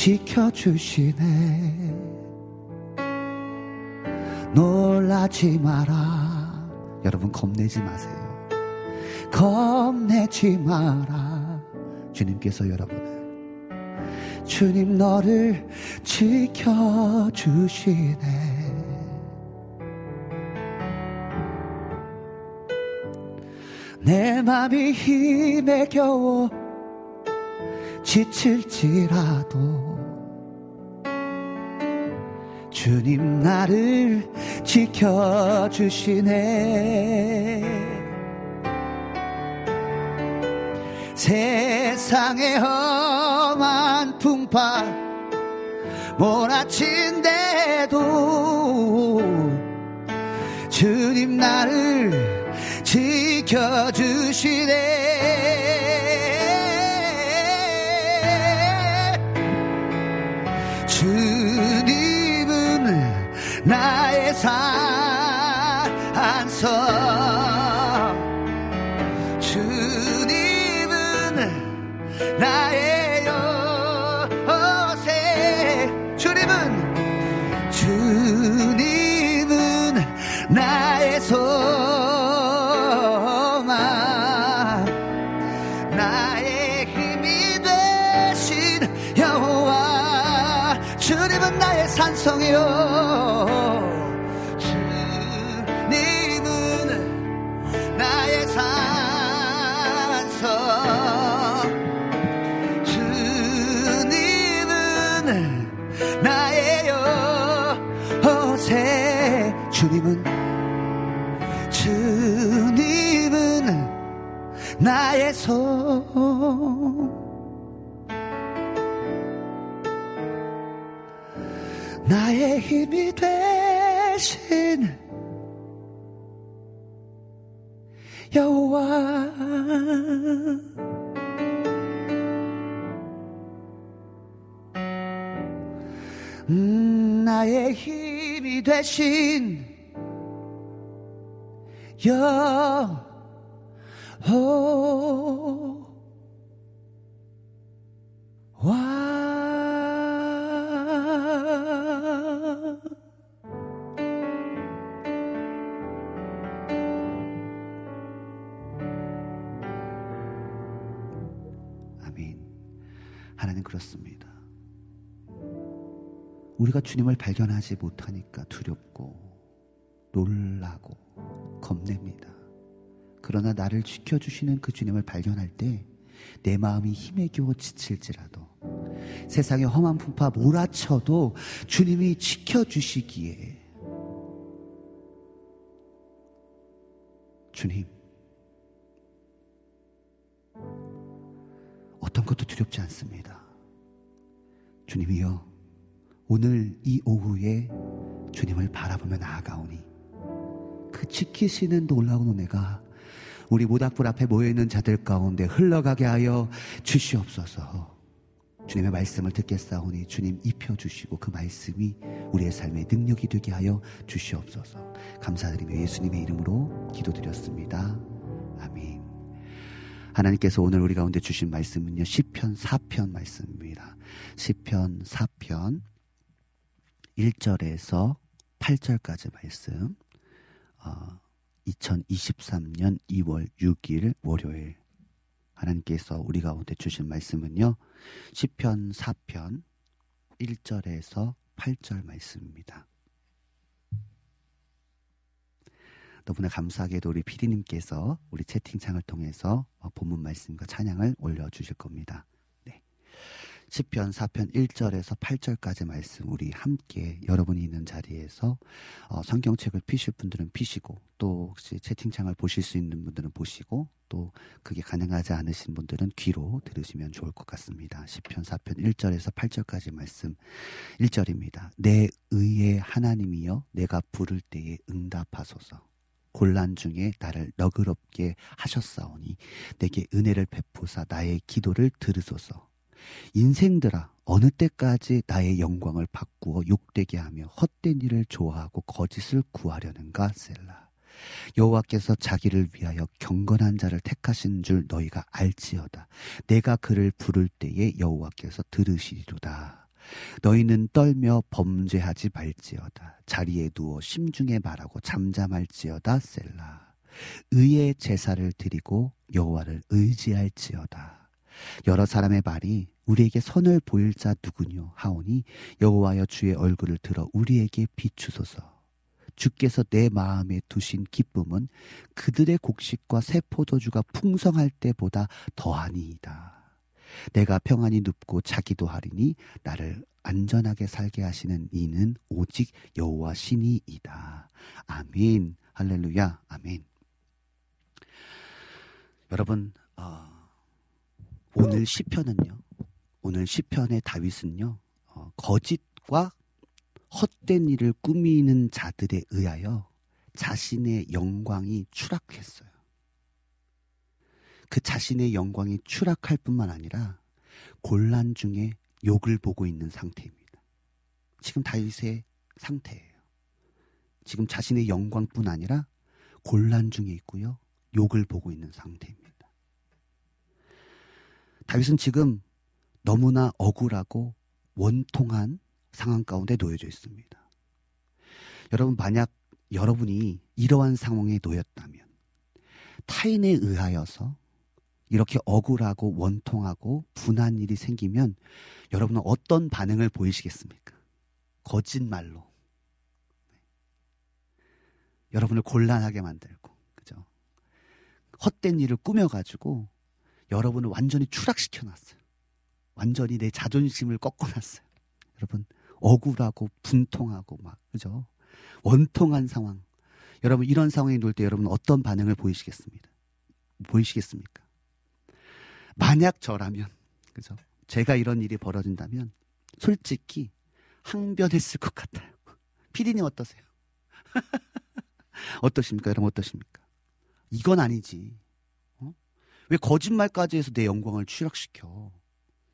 지켜주시네. 놀라지 마라. 여러분 겁내지 마세요. 겁내지 마라. 주님께서 여러분을. 주님 너를 지켜주시네. 내 맘이 힘에 겨워 지칠지라도 주님 나를 지켜주시네. 세상의 험한 풍파 몰아친데도 주님 나를 지켜주시네 주님은 주님은 나의 손 나의 힘이 되신 여호와. 음, 나의 힘이 되신 여호와 하나님 그렇습니다. 우리가 주님을 발견하지 못하니까 두렵고 놀라고 겁냅니다. 그러나 나를 지켜주시는 그 주님을 발견할 때 내 마음이 힘에 겨워 지칠지라도 세상의 험한 풍파 몰아쳐도 주님이 지켜주시기에 주님 두렵지 않습니다. 주님이여 오늘 이 오후에 주님을 바라보며 나아가오니 그 지키시는 놀라운 은혜가 우리 모닥불 앞에 모여있는 자들 가운데 흘러가게 하여 주시옵소서. 주님의 말씀을 듣겠사오니 주님 입혀주시고 그 말씀이 우리의 삶의 능력이 되게 하여 주시옵소서. 감사드리며 예수님의 이름으로 기도드렸습니다. 아멘 하나님께서 오늘 우리 가운데 주신 말씀은요 시편 4편 말씀입니다 시편 4편 1절에서 8절까지 말씀, 어, 2023년 2월 6일 월요일 하나님께서 우리 가운데 주신 말씀은요. 시편 4편 1절에서 8절 말씀입니다. 너무나 감사하게도 우리 피디님께서 우리 채팅창을 통해서 어, 본문 말씀과 찬양을 올려주실 겁니다. 네. 10편 4편 1절에서 8절까지 말씀 우리 함께 여러분이 있는 자리에서 어, 성경책을 피실 분들은 피시고 또 혹시 채팅창을 보실 수 있는 분들은 보시고 또 그게 가능하지 않으신 분들은 귀로 들으시면 좋을 것 같습니다. 10편 4편 1절에서 8절까지 말씀 1절입니다. 내 의의 하나님이여 내가 부를 때에 응답하소서. 곤란 중에 나를 너그럽게 하셨사오니 내게 은혜를 베푸사 나의 기도를 들으소서. 인생들아 어느 때까지 나의 영광을 바꾸어 욕되게 하며 헛된 일을 좋아하고 거짓을 구하려는가 셀라. 여호와께서 자기를 위하여 경건한 자를 택하신 줄 너희가 알지어다. 내가 그를 부를 때에 여호와께서 들으시리로다. 너희는 떨며 범죄하지 말지어다. 자리에 누워 심중에 말하고 잠잠할지어다 셀라. 의의 제사를 드리고 여호와를 의지할지어다. 여러 사람의 말이 우리에게 선을 보일 자 누구뇨 하오니 여호와여 주의 얼굴을 들어 우리에게 비추소서. 주께서 내 마음에 두신 기쁨은 그들의 곡식과 새 포도주가 풍성할 때보다 더하니이다. 내가 평안히 눕고 자기도 하리니 나를 안전하게 살게 하시는 이는 오직 여호와 신이이다. 아멘. 할렐루야. 아멘. 여러분 어, 오늘 시편은요. 오늘 시편의 다윗은요. 어, 거짓과 헛된 일을 꾸미는 자들에 의하여 자신의 영광이 추락했어요. 그 자신의 영광이 추락할 뿐만 아니라 곤란 중에 욕을 보고 있는 상태입니다. 지금 다윗의 상태예요. 지금 자신의 영광뿐 아니라 곤란 중에 있고요. 욕을 보고 있는 상태입니다. 다윗은 지금 너무나 억울하고 원통한 상황 가운데 놓여져 있습니다. 여러분 만약 여러분이 이러한 상황에 놓였다면 타인에 의하여서 이렇게 억울하고 원통하고 분한 일이 생기면 여러분은 어떤 반응을 보이시겠습니까? 거짓말로 여러분을 곤란하게 만들고 그죠? 헛된 일을 꾸며가지고 여러분을 완전히 추락시켜 놨어요. 완전히 내 자존심을 꺾어놨어요. 여러분 억울하고 분통하고 막 그죠? 원통한 상황. 여러분 이런 상황에 놓을 때 여러분 어떤 반응을 보이시겠습니다. 보이시겠습니까? 만약 저라면 그죠? 제가 이런 일이 벌어진다면 솔직히 항변했을 것 같아요. 피디님 어떠세요? 어떠십니까? 여러분 어떠십니까? 이건 아니지. 어? 왜 거짓말까지 해서 내 영광을 추락시켜?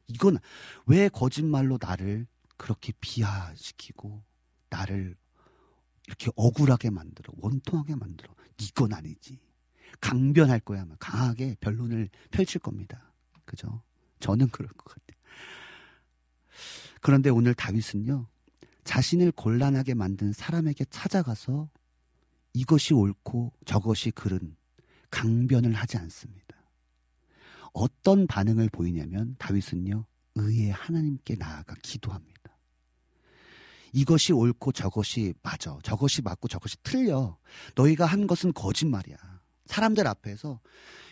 이건 왜 거짓말로 나를 그렇게 비하시키고 나를 이렇게 억울하게 만들어 원통하게 만들어 이건 아니지 강변할 거야 아마 강하게 변론을 펼칠 겁니다 그죠 저는 그럴 것 같아요 그런데 오늘 다윗은요 자신을 곤란하게 만든 사람에게 찾아가서 이것이 옳고 저것이 그른 강변을 하지 않습니다 어떤 반응을 보이냐면 다윗은요 의의 하나님께 나아가 기도합니다 이것이 옳고 저것이 맞아. 저것이 맞고 저것이 틀려. 너희가 한 것은 거짓말이야. 사람들 앞에서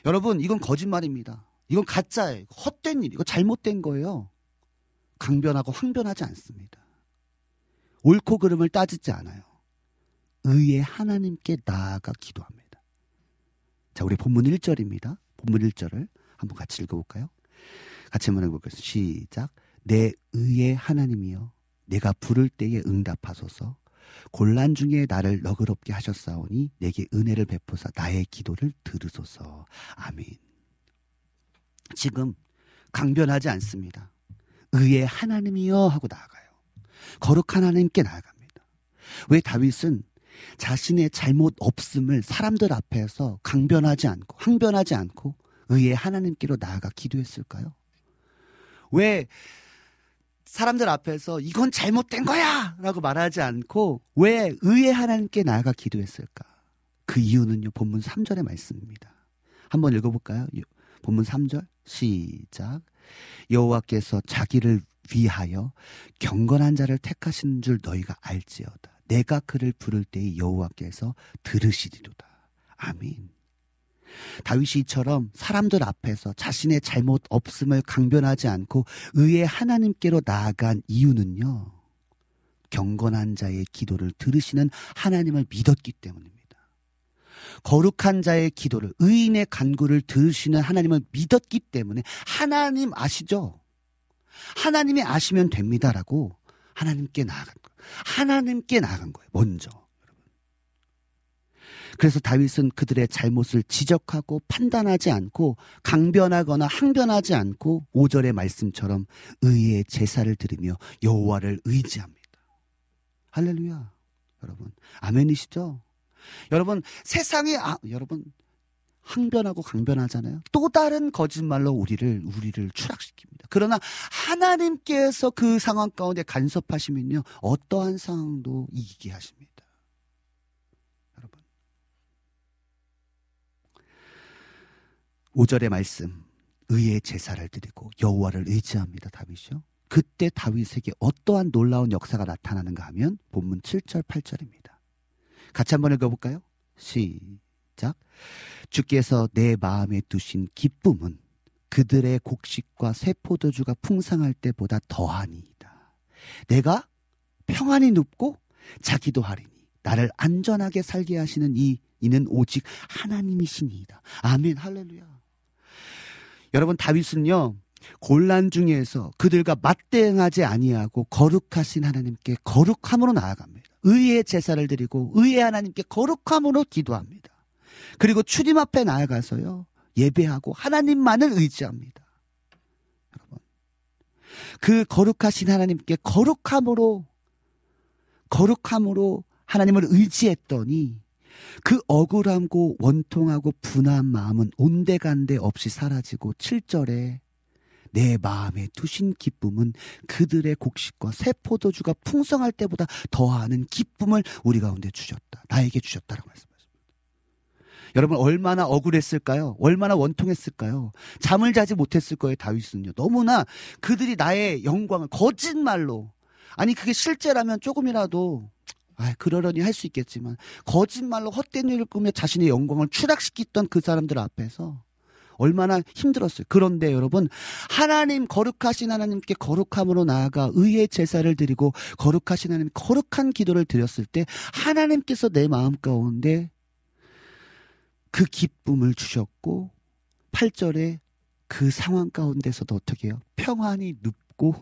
여러분 이건 거짓말입니다. 이건 가짜예요. 헛된 일. 이거 잘못된 거예요. 강변하고 황변하지 않습니다. 옳고 그름을 따지지 않아요. 의의 하나님께 나아가 기도합니다. 자, 우리 본문 1절입니다. 본문 1절을 한번 같이 읽어볼까요? 같이 한번 해볼까요? 시작. 내 의의 하나님이여 내가 부를 때에 응답하소서. 곤란 중에 나를 너그럽게 하셨사오니 내게 은혜를 베푸사 나의 기도를 들으소서. 아멘. 지금 강변하지 않습니다. 의의 하나님이여 하고 나아가요. 거룩한 하나님께 나아갑니다. 왜 다윗은 자신의 잘못 없음을 사람들 앞에서 강변하지 않고 항변하지 않고 의의 하나님께로 나아가 기도했을까요? 왜 사람들 앞에서 이건 잘못된 거야! 라고 말하지 않고 왜 의의 하나님께 나아가 기도했을까? 그 이유는요, 본문 3절의 말씀입니다. 한번 읽어볼까요? 본문 3절, 시작. 여호와께서 자기를 위하여 경건한 자를 택하신 줄 너희가 알지어다. 내가 그를 부를 때에 여호와께서 들으시리로다. 아멘. 다윗이 이처럼 사람들 앞에서 자신의 잘못 없음을 강변하지 않고 의의 하나님께로 나아간 이유는요. 경건한 자의 기도를 들으시는 하나님을 믿었기 때문입니다. 거룩한 자의 기도를 의인의 간구를 들으시는 하나님을 믿었기 때문에 하나님 아시죠? 하나님이 아시면 됩니다라고 하나님께 나아간 거예요. 하나님께 나아간 거예요. 먼저. 그래서 다윗은 그들의 잘못을 지적하고 판단하지 않고 강변하거나 항변하지 않고 5절의 말씀처럼 의의 제사를 드리며 여호와를 의지합니다. 할렐루야. 여러분, 아멘이시죠? 여러분, 세상에 아, 여러분 항변하고 강변하잖아요. 또 다른 거짓말로 우리를 우리를 추락시킵니다. 그러나 하나님께서 그 상황 가운데 간섭하시면요. 어떠한 상황도 이기게 하십니다. 5절의 말씀 의의 제사를 드리고 여호와를 의지합니다. 다윗이요. 그때 다윗에게 어떠한 놀라운 역사가 나타나는가 하면 본문 7절 8절입니다. 같이 한번 읽어볼까요? 시작. 주께서 내 마음에 두신 기쁨은 그들의 곡식과 새 포도주가 풍성할 때보다 더하니이다. 내가 평안히 눕고 자기도 하리니 나를 안전하게 살게 하시는 이 이는 오직 하나님이시니이다. 아멘 할렐루야. 여러분 다윗은요 곤란 중에서 그들과 맞대응하지 아니하고 거룩하신 하나님께 거룩함으로 나아갑니다. 의의 제사를 드리고 의의 하나님께 거룩함으로 기도합니다. 그리고 추림 앞에 나아가서요 예배하고 하나님만을 의지합니다. 여러분 그 거룩하신 하나님께 거룩함으로 거룩함으로 하나님을 의지했더니 그 억울함고 원통하고 분한 마음은 온데간데 없이 사라지고 7절에 내 마음에 두신 기쁨은 그들의 곡식과 새 포도주가 풍성할 때보다 더하는 기쁨을 우리 가운데 주셨다. 나에게 주셨다라고 말씀하십니다. 여러분 얼마나 억울했을까요? 얼마나 원통했을까요? 잠을 자지 못했을 거예요, 다윗은요. 너무나 그들이 나의 영광을 거짓말로 아니 그게 실제라면 조금이라도 아, 그러려니 할 수 있겠지만 거짓말로 헛된 일을 꾸며 자신의 영광을 추락시켰던 그 사람들 앞에서 얼마나 힘들었어요. 그런데 여러분 하나님 거룩하신 하나님께 거룩함으로 나아가 의의 제사를 드리고 거룩하신 하나님 거룩한 기도를 드렸을 때 하나님께서 내 마음 가운데 그 기쁨을 주셨고 8절에 그 상황 가운데서도 어떻게 해요? 평안히 눕고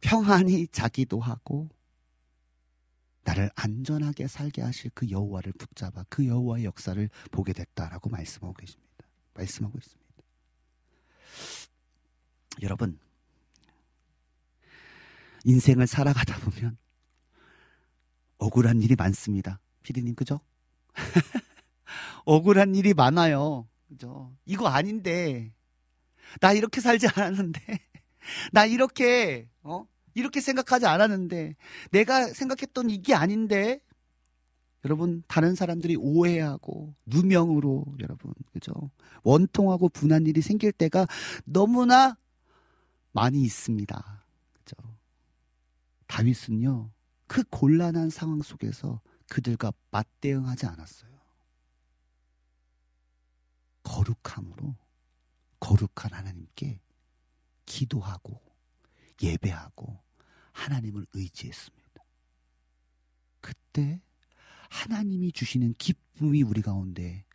평안히 자기도 하고 나를 안전하게 살게 하실 그 여호와를 붙잡아 그 여호와의 역사를 보게 됐다라고 말씀하고 계십니다. 말씀하고 있습니다. 여러분 인생을 살아가다 보면 억울한 일이 많습니다. 피디님 그죠? 억울한 일이 많아요. 그죠? 이거 아닌데 나 이렇게 살지 않았는데 나 이렇게 어 이렇게 생각하지 않았는데 내가 생각했던 이게 아닌데 여러분 다른 사람들이 오해하고 누명으로 여러분 그죠? 원통하고 분한 일이 생길 때가 너무나 많이 있습니다. 그죠? 다윗은요 그 곤란한 상황 속에서 그들과 맞대응하지 않았어요. 거룩함으로 거룩한 하나님께 기도하고 예배하고 하나님을 의지했습니다. 그때 하나님이 주시는 기쁨이 우리 가운데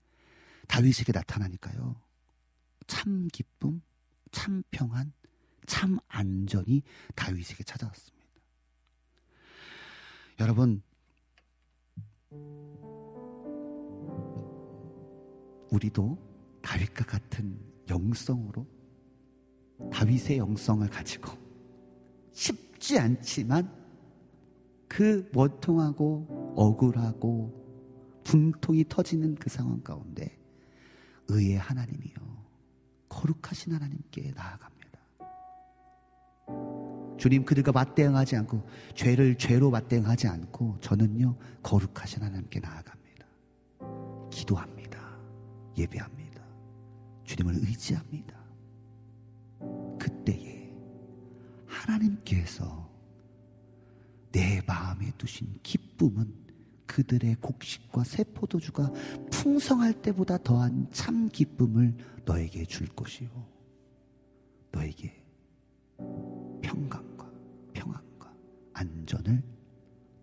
다윗에게 나타나니까요. 참 기쁨, 참 평안, 참 안전이 다윗에게 찾아왔습니다. 여러분, 우리도 다윗과 같은 영성으로 다윗의 영성을 가지고 쉽지 않지만 그 원통하고 억울하고 분통이 터지는 그 상황 가운데 의의 하나님이요 거룩하신 하나님께 나아갑니다. 주님 그들과 맞대응하지 않고 죄를 죄로 맞대응하지 않고 저는요 거룩하신 하나님께 나아갑니다. 기도합니다. 예배합니다. 주님을 의지합니다. 그때에 하나님께서 내 마음에 두신 기쁨은 그들의 곡식과 새 포도주가 풍성할 때보다 더한 참 기쁨을 너에게 줄 것이요. 너에게 평강과 평안과 안전을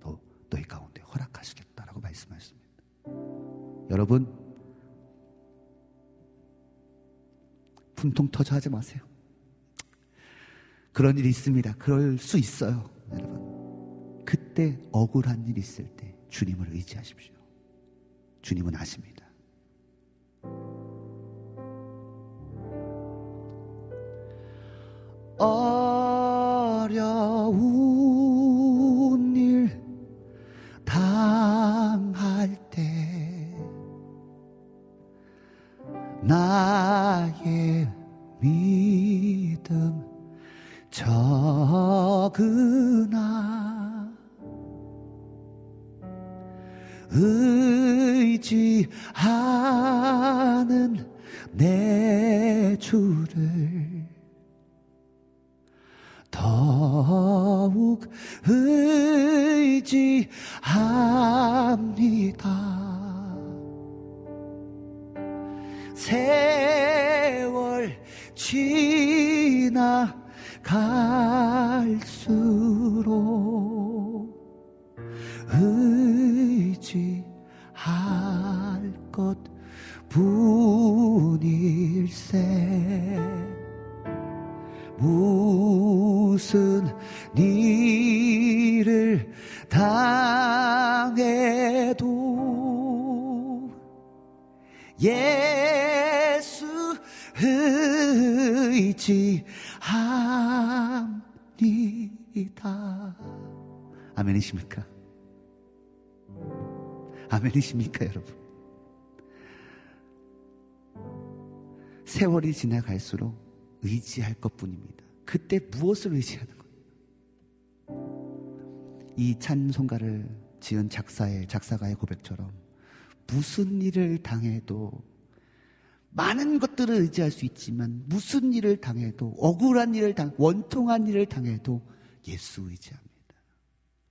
너, 너희 가운데 허락하시겠다라고 말씀하셨습니다. 여러분, 분통 터져 하지 마세요. 그런 일이 있습니다. 그럴 수 있어요. 여러분. 그때 억울한 일이 있을 때 주님을 의지하십시오. 주님은 아십니다. 어려운 지나갈수록 의지할 것 뿐입니다. 그때 무엇을 의지하는 거예요? 이 찬송가를 지은 작사의 작사가의 고백처럼 무슨 일을 당해도 많은 것들을 의지할 수 있지만 무슨 일을 당해도 억울한 일을 당 원통한 일을 당해도 예수 의지합니다.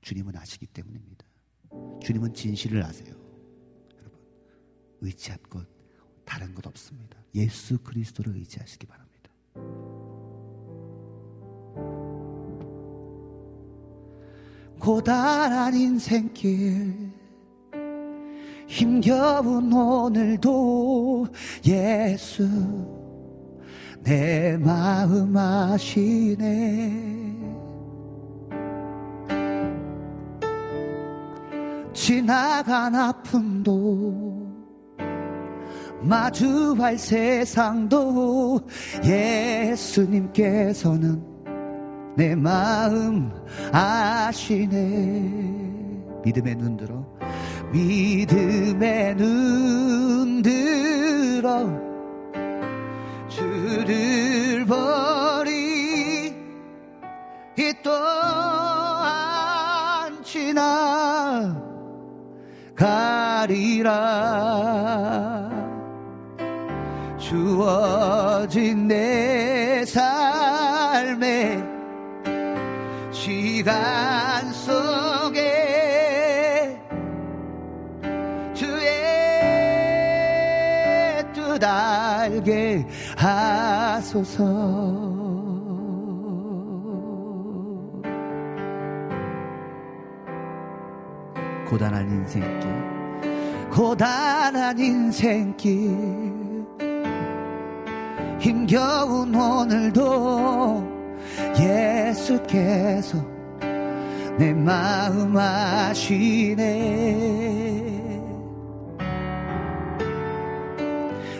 주님은 아시기 때문입니다. 주님은 진실을 아세요. 여러분 의지할 것 다른 것 없습니다. 예수 그리스도를 의지하시기 바랍니다. 고단한 인생길 힘겨운 오늘도 예수 내 마음 아시네 지나간 아픔도 마주할 세상도 예수님께서는 내 마음 아시네. 믿음의 눈 들어 믿음의 눈 들어 주를 버리 또한 지나 가리라 주어진 내 삶의 시간 속에 주의 뜻 알게 하소서. 고단한 인생길 고단한 인생길 힘겨운 오늘도 예수께서 내 마음 아시네.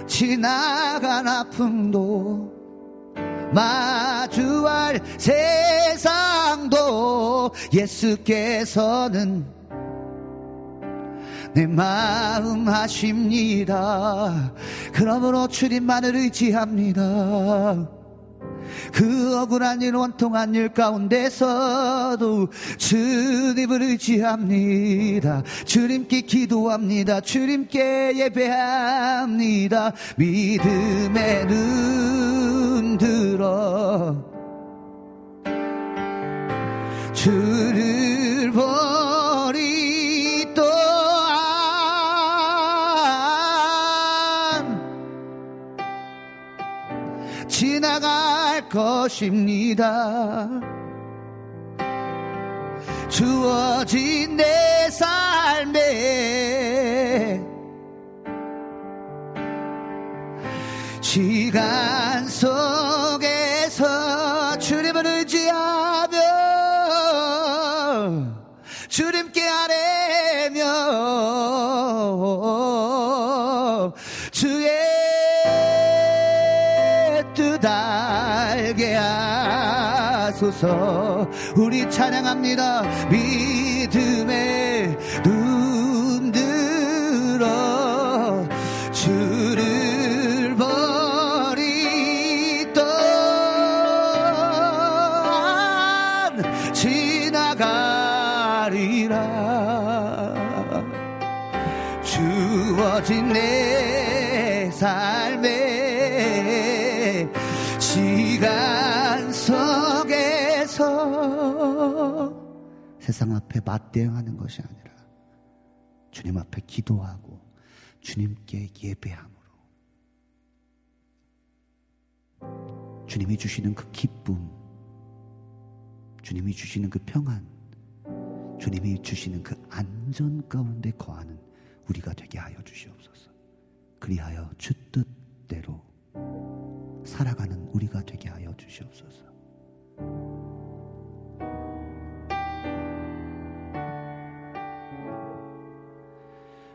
지나간 아픔도 마주할 세상도 예수께서는 내 마음 하십니다. 그러므로 주님만을 의지합니다. 그 억울한 일, 원통한 일 가운데서도 주님을 의지합니다. 주님께 기도합니다. 주님께 예배합니다. 믿음의 눈 들어 주를 버리 지나갈 것입니다. 주어진 내 삶에 시간 속에서 주님을 의지하며 주님께 아뢰며 하소서. 우리 찬양합니다. 믿음의 눈 들어 주를 버리 또한 지나가리라. 주어진 내 삶 세상 앞에 맞대응하는 것이 아니라 주님 앞에 기도하고 주님께 예배함으로 주님이 주시는 그 기쁨, 주님이 주시는 그 평안, 주님이 주시는 그 안전 가운데 거하는 우리가 되게 하여 주시옵소서. 그리하여 주 뜻대로 살아가는 우리가 되게 하여 주시옵소서.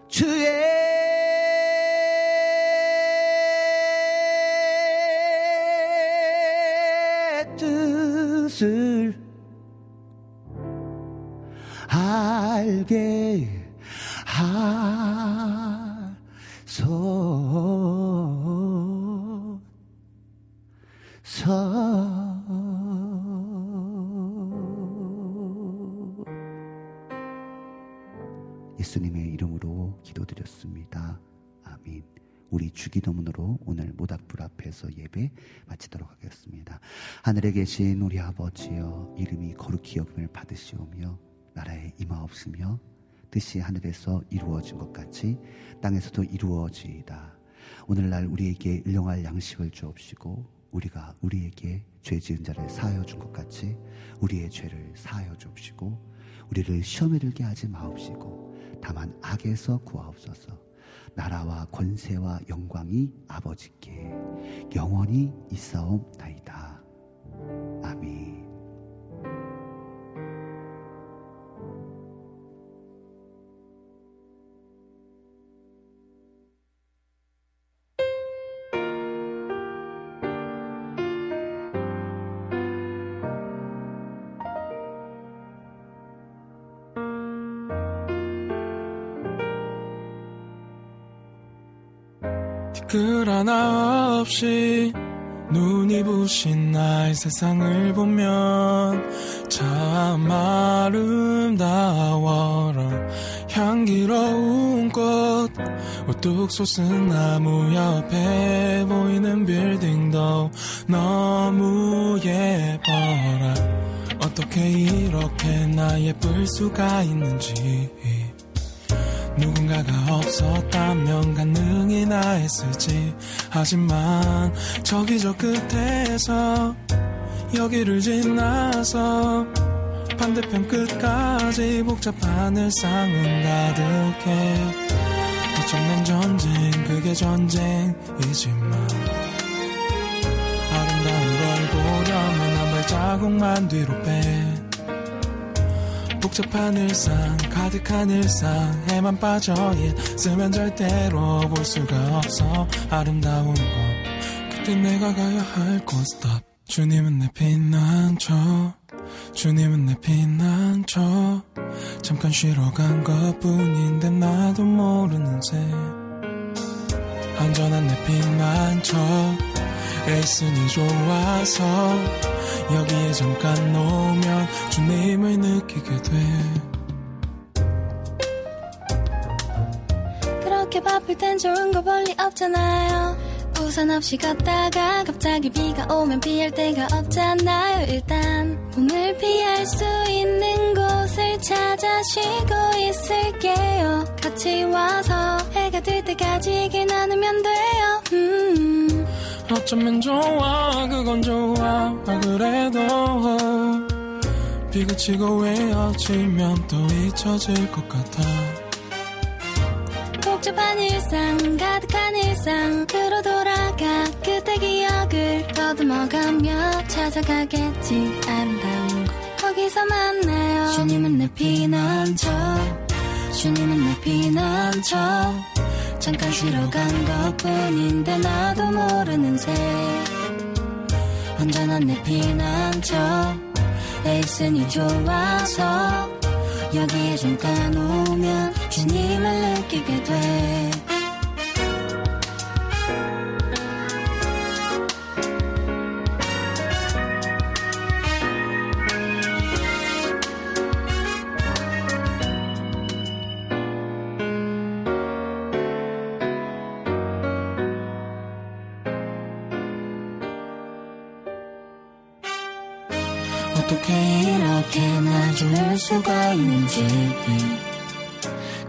주의 뜻을 알게 우리 주기도문으로 오늘 모닥불 앞에서 예배 마치도록 하겠습니다. 하늘에 계신 우리 아버지여 이름이 거룩히 여김을 받으시오며 나라에 임하옵시며 뜻이 하늘에서 이루어진 것 같이 땅에서도 이루어지이다. 오늘날 우리에게 일용할 양식을 주옵시고 우리가 우리에게 죄 지은 자를 사하여 준 것 같이 우리의 죄를 사하여 주옵시고 우리를 시험에 들게 하지 마옵시고 다만 악에서 구하옵소서. 나라와 권세와 영광이 아버지께 영원히 있사옵나이다. 아멘. 없이 눈이 부신 나의 세상을 보면 참 아름다워라. 향기로운 꽃 우뚝 솟은 나무 옆에 보이는 빌딩도 너무 예뻐라. 어떻게 이렇게 나 예쁠 수가 있는지 누군가가 없었다면 가능이나 했을지. 하지만 저기 저 끝에서 여기를 지나서 반대편 끝까지 복잡한 일상은 가득해. 어쩌면 전쟁 그게 전쟁이지만 아름다운 걸 보려면 한 발자국만 뒤로 빼 복잡한 일상 가득한 일상 에만 빠져 있으면 절대로 볼 수가 없어. 아름다운 것 그때 내가 가야 할 곳. Stop. 주님은 내 피난처 주님은 내 피난처. 잠깐 쉬러 간 것뿐인데 나도 모르는 새. 안전한 내 피난처 에있으니 좋아서 여기에 잠깐 놓으면 주님을 느끼게 돼. 그렇게 바쁠 땐 좋은 거 별리 없잖아요. 우산 없이 걷다가 갑자기 비가 오면 피할 데가 없잖아요. 일단 몸을 피할 수 있는 곳을 찾아 쉬고 있을게요. 같이 와서 해가 들 때까지 길 나누면 돼요. 음. 어쩌면 좋아 그건 좋아. 아 그래도 비 그치고 외어지면 또 잊혀질 것 같아. 복잡한 일상 가득한 일상으로 돌아가 그때 기억을 더듬어가며 찾아가겠지. 아름다운 곳. 거기서 만나요. 주님은 내 피난처. 주님은 내 피난처 잠깐 쉬러 간 것뿐인데 나도 모르는 새. 언제나 내 피난처 에있으니 좋아서 여기에 잠깐 오면 주님을 느끼게 돼 나 좋을 수가 있는지.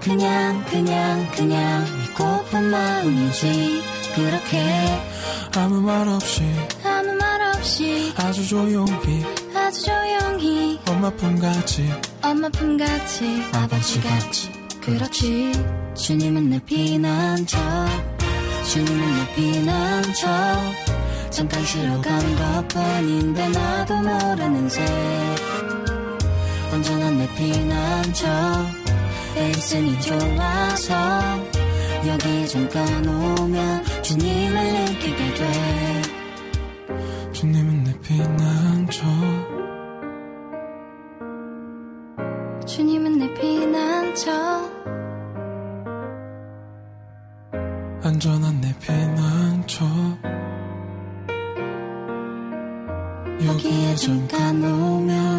그냥 그냥 그냥 믿고픈 마음이지. 그렇게. 아무 말 없이. 아무 말 없이. 아주 조용히. 아주 조용히. 엄마 품같이. 엄마 품같이. 아버지 같이. 그렇지. 주님은 내 피난처 주님은 내 피난처 잠깐 쉬러 간 것뿐인데 나도 모르는 새 언제나 내 피난처 에있으니 좋아서 여기에 잠깐 오면 주님을 느끼게 돼. 주님은 내 피난처 주님은 내 피난처 안전한 내 피난처 여기에 잠깐 오면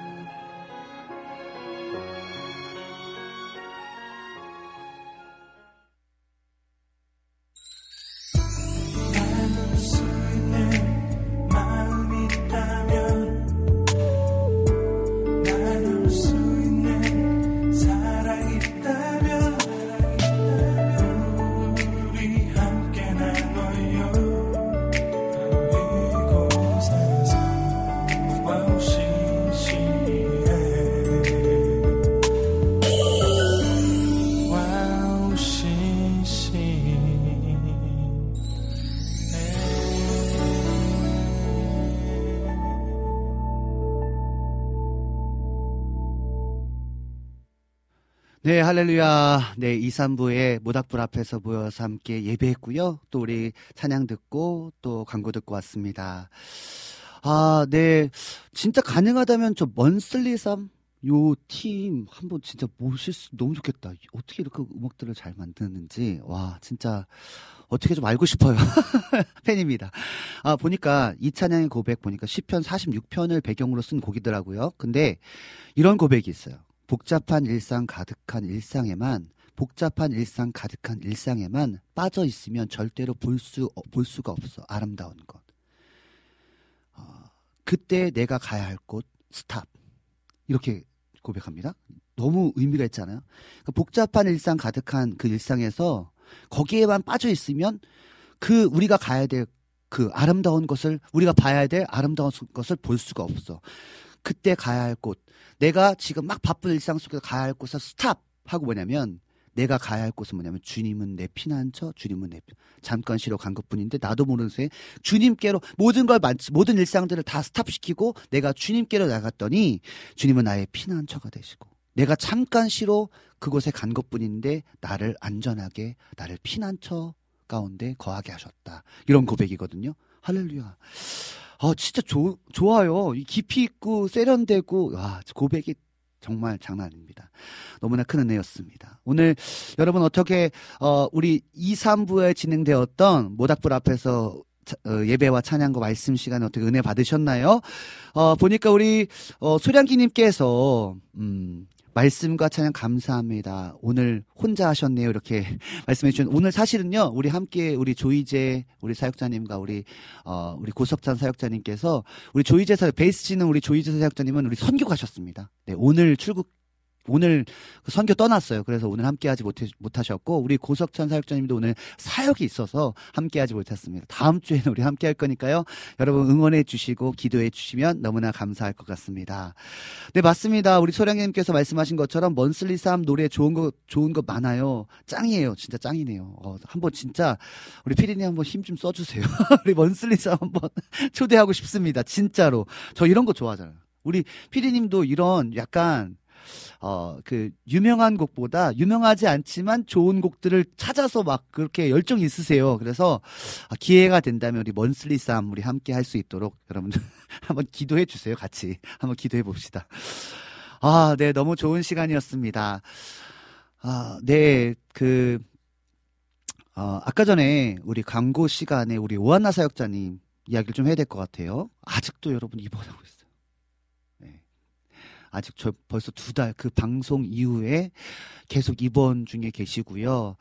할렐루야. 네, 2, 3부에 모닥불 앞에서 모여서 함께 예배했고요. 또 우리 찬양 듣고 또 광고 듣고 왔습니다. 아, 네. 진짜 가능하다면 저 먼슬리삼 요팀 한번 진짜 모실 수 너무 좋겠다. 어떻게 이렇게 음악들을 잘 만드는지. 와, 진짜 어떻게 좀 알고 싶어요. 팬입니다. 아, 보니까 이 찬양의 고백 보니까 10편 46편을 배경으로 쓴 곡이더라고요. 근데 이런 고백이 있어요. 복잡한 일상 가득한 일상에만 복잡한 일상 가득한 일상에만 빠져 있으면 절대로 볼수볼 수가 없어 아름다운 것. 어, 그때 내가 가야 할 곳 스탑 이렇게 고백합니다. 너무 의미가 있잖아요. 그러니까 복잡한 일상 가득한 그 일상에서 거기에만 빠져 있으면 그 우리가 가야 될 그 아름다운 것을 우리가 봐야 될 아름다운 수- 것을 볼 수가 없어. 그때 가야 할 곳. 내가 지금 막 바쁜 일상 속에서 가야 할 곳을 stop 하고 뭐냐면 내가 가야 할 곳은 뭐냐면 주님은 내 피난처, 주님은 내 피- 잠깐 쉬러 간 것뿐인데 나도 모르는 새에 주님께로 모든 걸 만- 모든 일상들을 다 stop시키고 내가 주님께로 나갔더니 주님은 나의 피난처가 되시고 내가 잠깐 쉬러 그곳에 간 것뿐인데 나를 안전하게 나를 피난처 가운데 거하게 하셨다. 이런 고백이거든요. 할렐루야. 아, 진짜 조, 좋아요. 이 깊이 있고 세련되고, 와, 고백이 정말 장난 아닙니다. 너무나 큰 은혜였습니다. 오늘 여러분 어떻게 어 우리 2, 3부에 진행되었던 모닥불 앞에서 차- 어, 예배와 찬양과 말씀 시간에 어떻게 은혜 받으셨나요? 어 보니까 우리 어 소량기님께서 음 말씀과 찬양 감사합니다. 오늘 혼자 하셨네요. 이렇게 말씀해 주신 오늘 사실은요. 우리 함께 우리 조이제 우리 사역자님과 우리 어 우리 고석찬 사역자님께서 우리 조이제 사 베이스 치는 우리 조이제 사역자님은 우리 선교 가셨습니다. 네, 오늘 출국 오늘 그 선교 떠났어요. 그래서 오늘 함께하지 못하셨고 우리 고석찬 사역자님도 오늘 사역이 있어서 함께하지 못했습니다. 다음 주에는 우리 함께할 거니까요. 여러분 응원해 주시고 기도해 주시면 너무나 감사할 것 같습니다. 네 맞습니다. 우리 소량님께서 말씀하신 것처럼 먼슬리 삼 노래 좋은 거 좋은 거 많아요. 짱이에요. 진짜 짱이네요. 어, 한번 진짜 우리 피디님 한번 힘 좀 써주세요. 우리 먼슬리 삼 한번 초대하고 싶습니다. 진짜로 저 이런 거 좋아하잖아요. 우리 피디님도 이런 약간 어, 그, 유명한 곡보다 유명하지 않지만 좋은 곡들을 찾아서 막 그렇게 열정이 있으세요. 그래서 아, 기회가 된다면 우리 먼슬리 쌈 우리 함께 할 수 있도록 여러분들 한번 기도해 주세요. 같이. 한번 기도해 봅시다. 아, 네. 너무 좋은 시간이었습니다. 아, 네. 그, 어, 아까 전에 우리 광고 시간에 우리 오한나 사역자님 이야기를 좀 해야 될 것 같아요. 아직도 여러분 입원하고 있어요. 네. 아직 저 벌써 두 달 그 방송 이후에 계속 입원 중에 계시고요.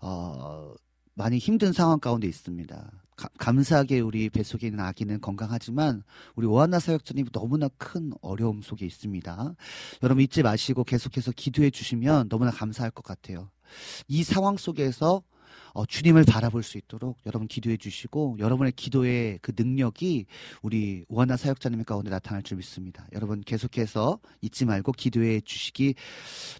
어, 많이 힘든 상황 가운데 있습니다. 가- 감사하게 우리 뱃속에 있는 아기는 건강하지만 우리 오한나 사역자님 너무나 큰 어려움 속에 있습니다. 여러분 잊지 마시고 계속해서 기도해 주시면 너무나 감사할 것 같아요. 이 상황 속에서 어, 주님을 바라볼 수 있도록 여러분 기도해 주시고 여러분의 기도의 그 능력이 우리 오하나 사역자님 가운데 나타날 줄 믿습니다. 여러분 계속해서 잊지 말고 기도해 주시기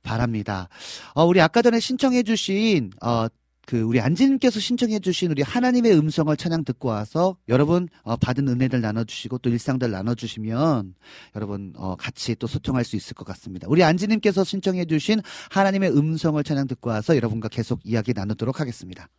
바랍니다. 어, 우리 아까 전에 신청해 주신 어, 그 우리 안지님께서 신청해 주신 우리 하나님의 음성을 찬양 듣고 와서 여러분 어, 받은 은혜들 나눠주시고 또 일상들 나눠주시면 여러분 어, 같이 또 소통할 수 있을 것 같습니다. 우리 안지님께서 신청해 주신 하나님의 음성을 찬양 듣고 와서 여러분과 계속 이야기 나누도록 하겠습니다.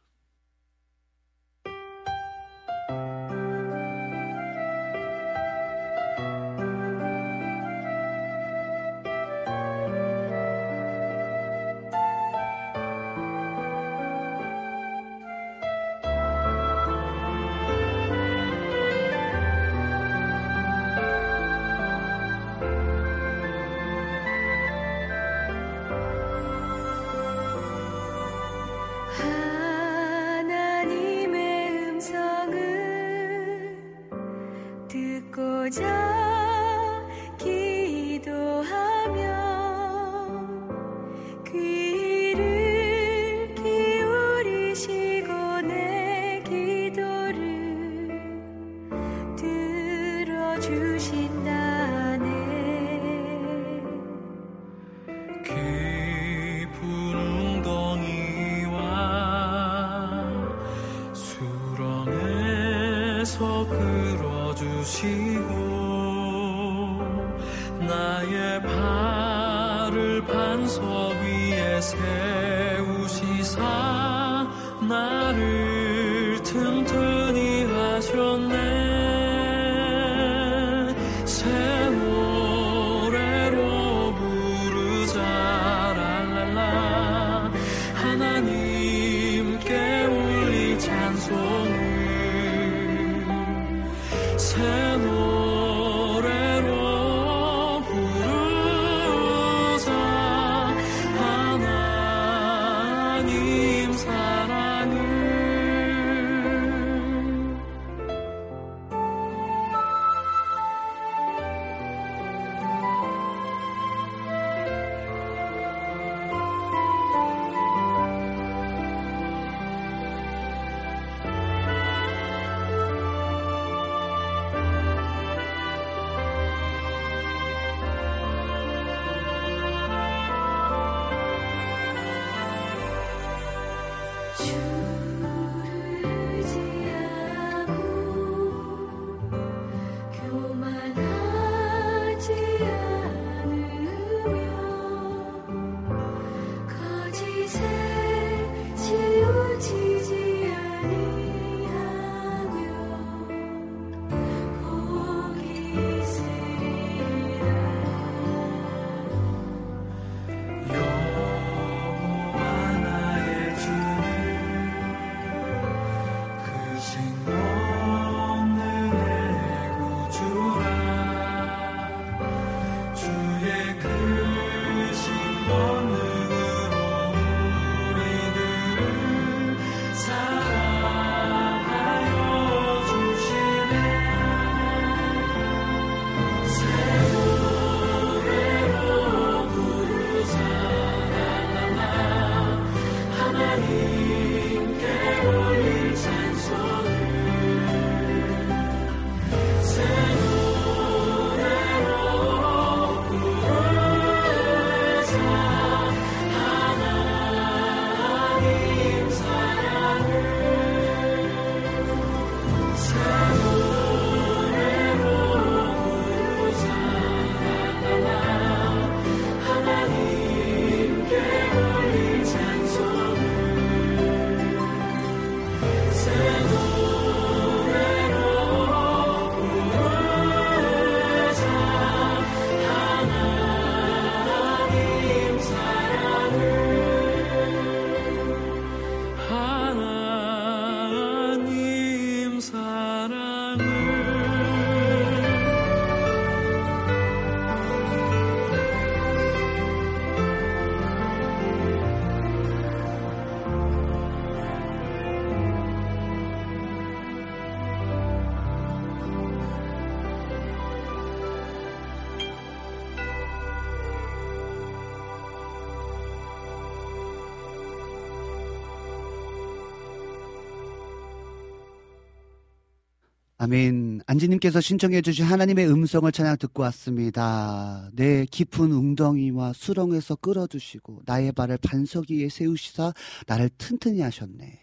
아멘. 안지님께서 신청해주신 하나님의 음성을 찬양 듣고 왔습니다. 내 깊은 웅덩이와 수렁에서 끌어주시고 나의 발을 반석 위에 세우시사 나를 튼튼히 하셨네.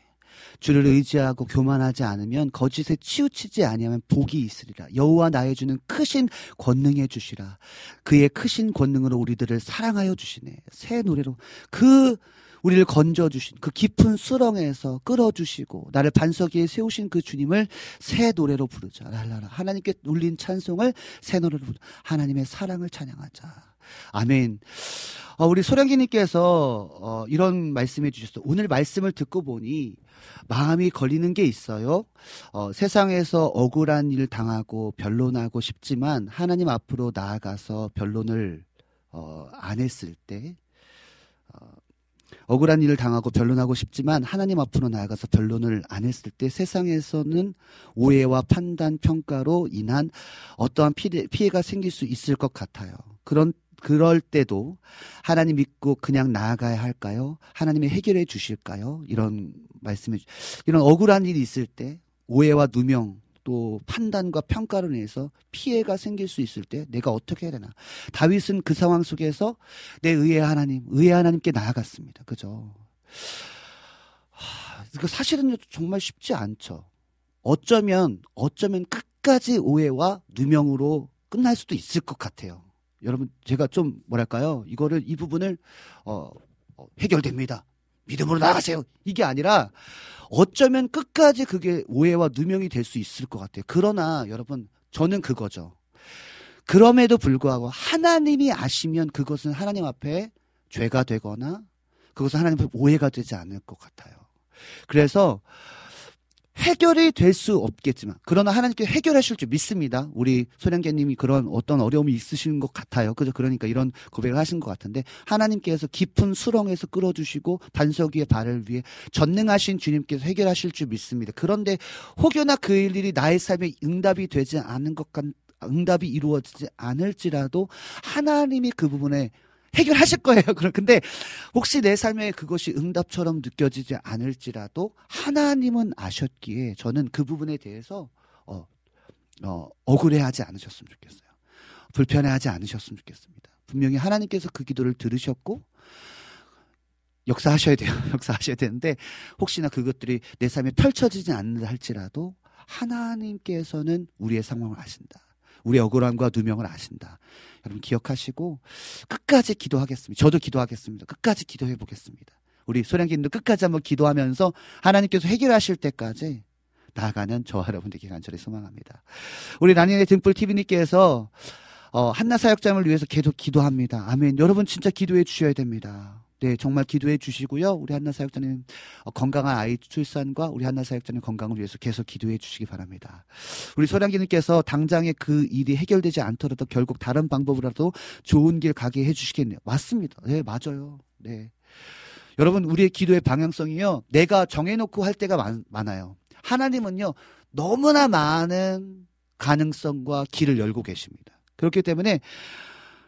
주를 의지하고 교만하지 않으면 거짓에 치우치지 아니하면 복이 있으리라. 여호와 나의 주는 크신 권능해 주시라. 그의 크신 권능으로 우리들을 사랑하여 주시네. 새 노래로 그 우리를 건져주신 그 깊은 수렁에서 끌어주시고 나를 반석 위에 세우신 그 주님을 새 노래로 부르자. 랄라라. 하나님께 울린 찬송을 새 노래로 부르자. 하나님의 사랑을 찬양하자. 아멘. 어, 우리 소량기님께서 어, 이런 말씀해 주셨어요. 오늘 말씀을 듣고 보니 마음이 걸리는 게 있어요. 어, 세상에서 억울한 일 당하고 변론하고 싶지만 하나님 앞으로 나아가서 변론을 어, 안 했을 때 어, 억울한 일을 당하고 변론하고 싶지만 하나님 앞으로 나아가서 변론을 안 했을 때 세상에서는 오해와 판단 평가로 인한 어떠한 피해, 피해가 생길 수 있을 것 같아요. 그런 그럴 때도 하나님 믿고 그냥 나아가야 할까요? 하나님이 해결해 주실까요? 이런 말씀해 주, 이런 억울한 일이 있을 때 오해와 누명 또 판단과 평가로 인해서 피해가 생길 수 있을 때 내가 어떻게 해야 되나? 다윗은 그 상황 속에서 내 의의 하나님, 의의 하나님께 나아갔습니다. 그죠? 하, 그 사실은 정말 쉽지 않죠. 어쩌면 어쩌면 끝까지 오해와 누명으로 끝날 수도 있을 것 같아요. 여러분 제가 좀 뭐랄까요? 이거를 이 부분을 어, 어 해결됩니다. 믿음으로 나가세요. 이게 아니라 어쩌면 끝까지 그게 오해와 누명이 될 수 있을 것 같아요. 그러나 여러분, 저는 그거죠. 그럼에도 불구하고 하나님이 아시면 그것은 하나님 앞에 죄가 되거나 그것은 하나님 앞에 오해가 되지 않을 것 같아요. 그래서 해결이 될 수 없겠지만 그러나 하나님께 해결하실 줄 믿습니다. 우리 소량계님이 그런 어떤 어려움이 있으신 것 같아요. 그죠? 그러니까 이런 고백을 하신 것 같은데 하나님께서 깊은 수렁에서 끌어주시고 반석 위에 발을 위해 전능하신 주님께서 해결하실 줄 믿습니다. 그런데 혹여나 그 일이 나의 삶에 응답이 되지 않은 것 같, 응답이 이루어지지 않을지라도 하나님이 그 부분에 해결하실 거예요. 근데 혹시 내 삶에 그것이 응답처럼 느껴지지 않을지라도 하나님은 아셨기에 저는 그 부분에 대해서 어, 어, 억울해하지 않으셨으면 좋겠어요. 불편해하지 않으셨으면 좋겠습니다. 분명히 하나님께서 그 기도를 들으셨고 역사하셔야 돼요. 역사하셔야 되는데 혹시나 그것들이 내 삶에 펼쳐지지 않는다 할지라도 하나님께서는 우리의 상황을 아신다. 우리 억울함과 누명을 아신다. 여러분 기억하시고 끝까지 기도하겠습니다. 저도 기도하겠습니다. 끝까지 기도해 보겠습니다. 우리 소량기님도 끝까지 한번 기도하면서 하나님께서 해결하실 때까지 나아가는 저와 여러분들께 간절히 소망합니다. 우리 라니네 등불 TV님께서 어, 한나 사역장을 위해서 계속 기도합니다. 아멘. 여러분 진짜 기도해 주셔야 됩니다. 네, 정말 기도해 주시고요. 우리 한나 사역자님 어, 건강한 아이 출산과 우리 한나 사역자님 건강을 위해서 계속 기도해 주시기 바랍니다. 우리 소량기님께서 당장에 그 일이 해결되지 않더라도 결국 다른 방법으로라도 좋은 길 가게 해 주시겠네요. 맞습니다. 네, 맞아요. 네. 여러분, 우리의 기도의 방향성이요. 내가 정해놓고 할 때가 많, 많아요. 하나님은요, 너무나 많은 가능성과 길을 열고 계십니다. 그렇기 때문에,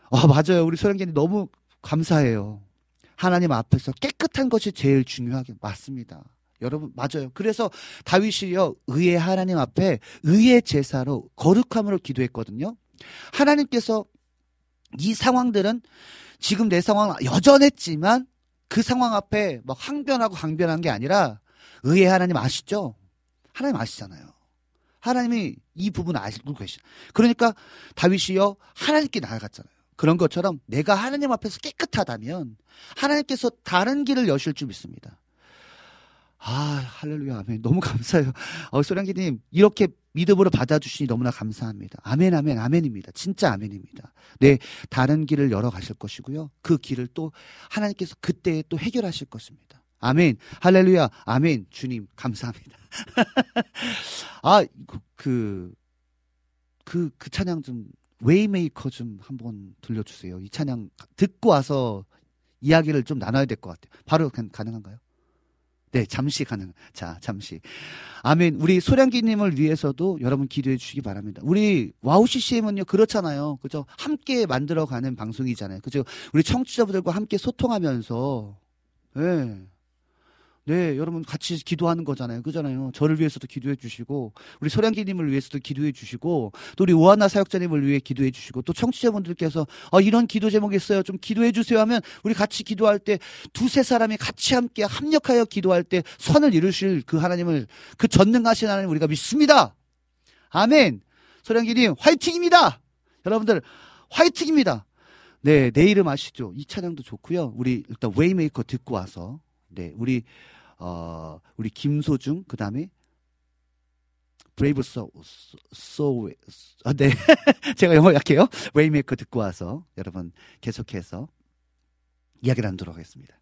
어, 맞아요. 우리 소량기님 너무 감사해요. 하나님 앞에서 깨끗한 것이 제일 중요하게 맞습니다. 여러분 맞아요. 그래서 다윗이요 의의 하나님 앞에 의의 제사로 거룩함으로 기도했거든요. 하나님께서 이 상황들은 지금 내 상황 여전했지만 그 상황 앞에 막 항변하고 강변한 게 아니라 의의 하나님 아시죠? 하나님 아시잖아요. 하나님이 이 부분 알고 계시. 그러니까 다윗이요 하나님께 나아갔잖아요. 그런 것처럼 내가 하나님 앞에서 깨끗하다면 하나님께서 다른 길을 여실 줄 믿습니다. 아, 할렐루야, 아멘. 너무 감사해요. 어, 소량기님, 이렇게 믿음으로 받아주시니 너무나 감사합니다. 아멘, 아멘, 아멘입니다. 진짜 아멘입니다. 네, 다른 길을 열어 가실 것이고요. 그 길을 또 하나님께서 그때 또 해결하실 것입니다. 아멘, 할렐루야, 아멘. 주님, 감사합니다. 아, 그, 그, 그, 그 찬양 좀 Way Maker 좀 한번 들려주세요. 이 찬양 듣고 와서 이야기를 좀 나눠야 될 것 같아요. 바로 가능한가요? 네, 잠시 가능. 자, 잠시. 아멘. 우리 소량기님을 위해서도 여러분 기도해 주시기 바랍니다. 우리 와우 CCM은요, 그렇잖아요. 그죠? 함께 만들어가는 방송이잖아요. 그죠? 우리 청취자분들과 함께 소통하면서, 예. 네. 네, 여러분 같이 기도하는 거잖아요. 그잖아요. 저를 위해서도 기도해 주시고, 우리 소량기님을 위해서도 기도해 주시고, 또 우리 오하나 사역자님을 위해 기도해 주시고, 또 청취자분들께서, 어, 이런 기도 제목이 있어요. 좀 기도해 주세요 하면, 우리 같이 기도할 때, 두세 사람이 같이 함께 합력하여 기도할 때, 선을 이루실 그 하나님을, 그 전능하신 하나님 우리가 믿습니다. 아멘! 소량기님, 화이팅입니다! 여러분들, 화이팅입니다! 네, 내 이름 아시죠? 이 찬양도 좋고요. 우리 일단 Way Maker 듣고 와서, 네, 우리 어, 우리 김소중, 그 다음에 brave 소, 소, 아, 네. 제가 영어 약해요. Way Maker 듣고 와서 여러분 계속해서 이야기를 나누도록 하겠습니다.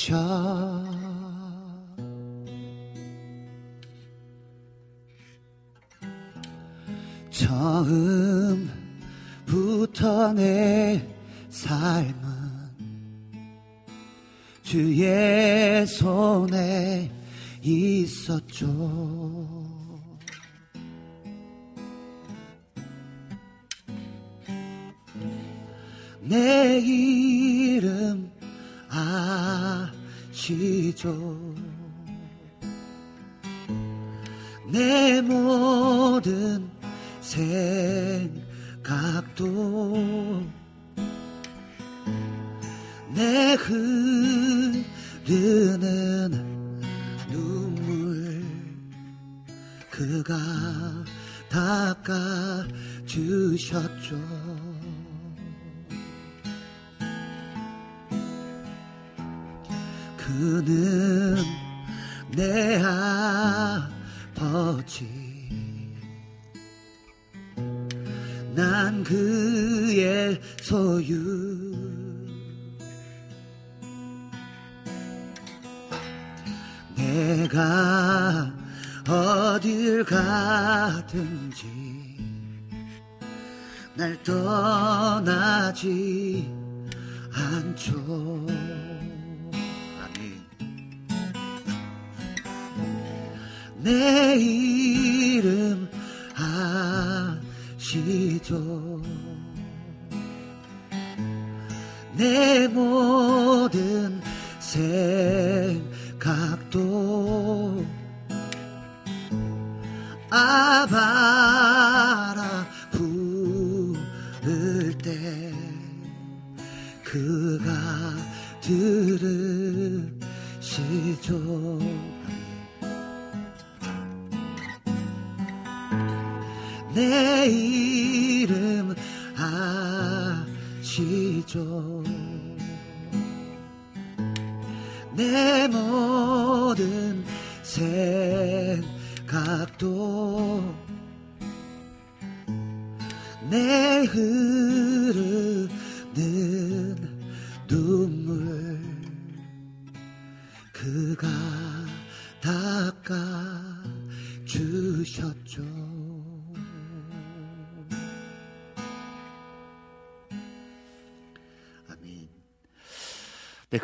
계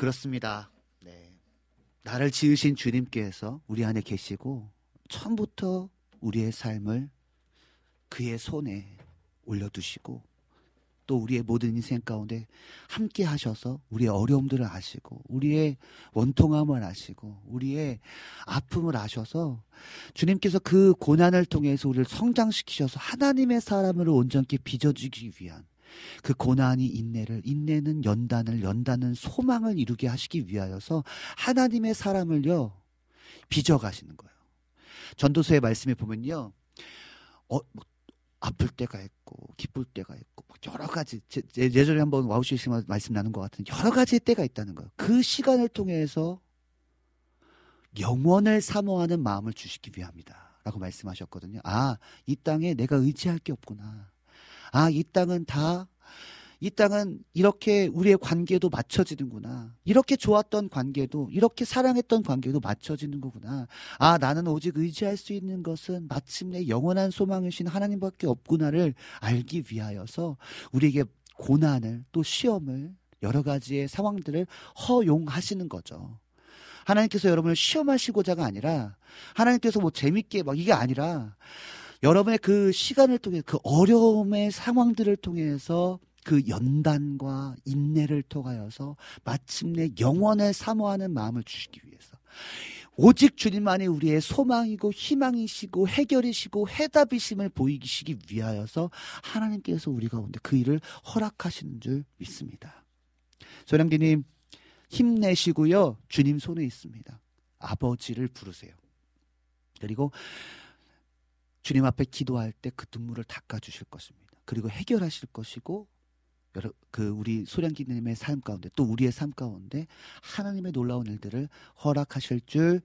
그렇습니다. 네. 나를 지으신 주님께서 우리 안에 계시고 처음부터 우리의 삶을 그의 손에 올려두시고 또 우리의 모든 인생 가운데 함께 하셔서 우리의 어려움들을 아시고 우리의 원통함을 아시고 우리의 아픔을 아셔서 주님께서 그 고난을 통해서 우리를 성장시키셔서 하나님의 사람으로 온전히 빚어주기 위한 그 고난이 인내를 인내는 연단을 연단은 소망을 이루게 하시기 위하여서 하나님의 사람을요 빚어 가시는 거예요. 전도서의 말씀에 보면요. 어, 뭐 아플 때가 있고 기쁠 때가 있고 막 여러 가지 제, 제, 예전에 한번 와우씨 씨 말씀 나눈 것 같은 여러 가지의 때가 있다는 거예요. 그 시간을 통해서 영원을 사모하는 마음을 주시기 위함이다. 라고 말씀하셨거든요. 아, 이 땅에 내가 의지할 게 없구나. 아, 이 땅은 다, 이 땅은 이렇게 우리의 관계도 맞춰지는구나. 이렇게 좋았던 관계도, 이렇게 사랑했던 관계도 맞춰지는 거구나. 아, 나는 오직 의지할 수 있는 것은 마침내 영원한 소망이신 하나님밖에 없구나를 알기 위하여서 우리에게 고난을 또 시험을 여러 가지의 상황들을 허용하시는 거죠. 하나님께서 여러분을 시험하시고자가 아니라 하나님께서 뭐 재밌게 막 이게 아니라 여러분의 그 시간을 통해 그 어려움의 상황들을 통해서 그 연단과 인내를 통하여서 마침내 영원을 사모하는 마음을 주시기 위해서 오직 주님만이 우리의 소망이고 희망이시고 해결이시고 해답이심을 보이시기 위하여서 하나님께서 우리 가운데 그 일을 허락하시는 줄 믿습니다. 소량기님 힘내시고요. 주님 손에 있습니다. 아버지를 부르세요. 그리고 주님 앞에 기도할 때 그 눈물을 닦아 주실 것입니다. 그리고 해결하실 것이고 여러 그 우리 소량기님의 삶 가운데 또 우리의 삶 가운데 하나님의 놀라운 일들을 허락하실 줄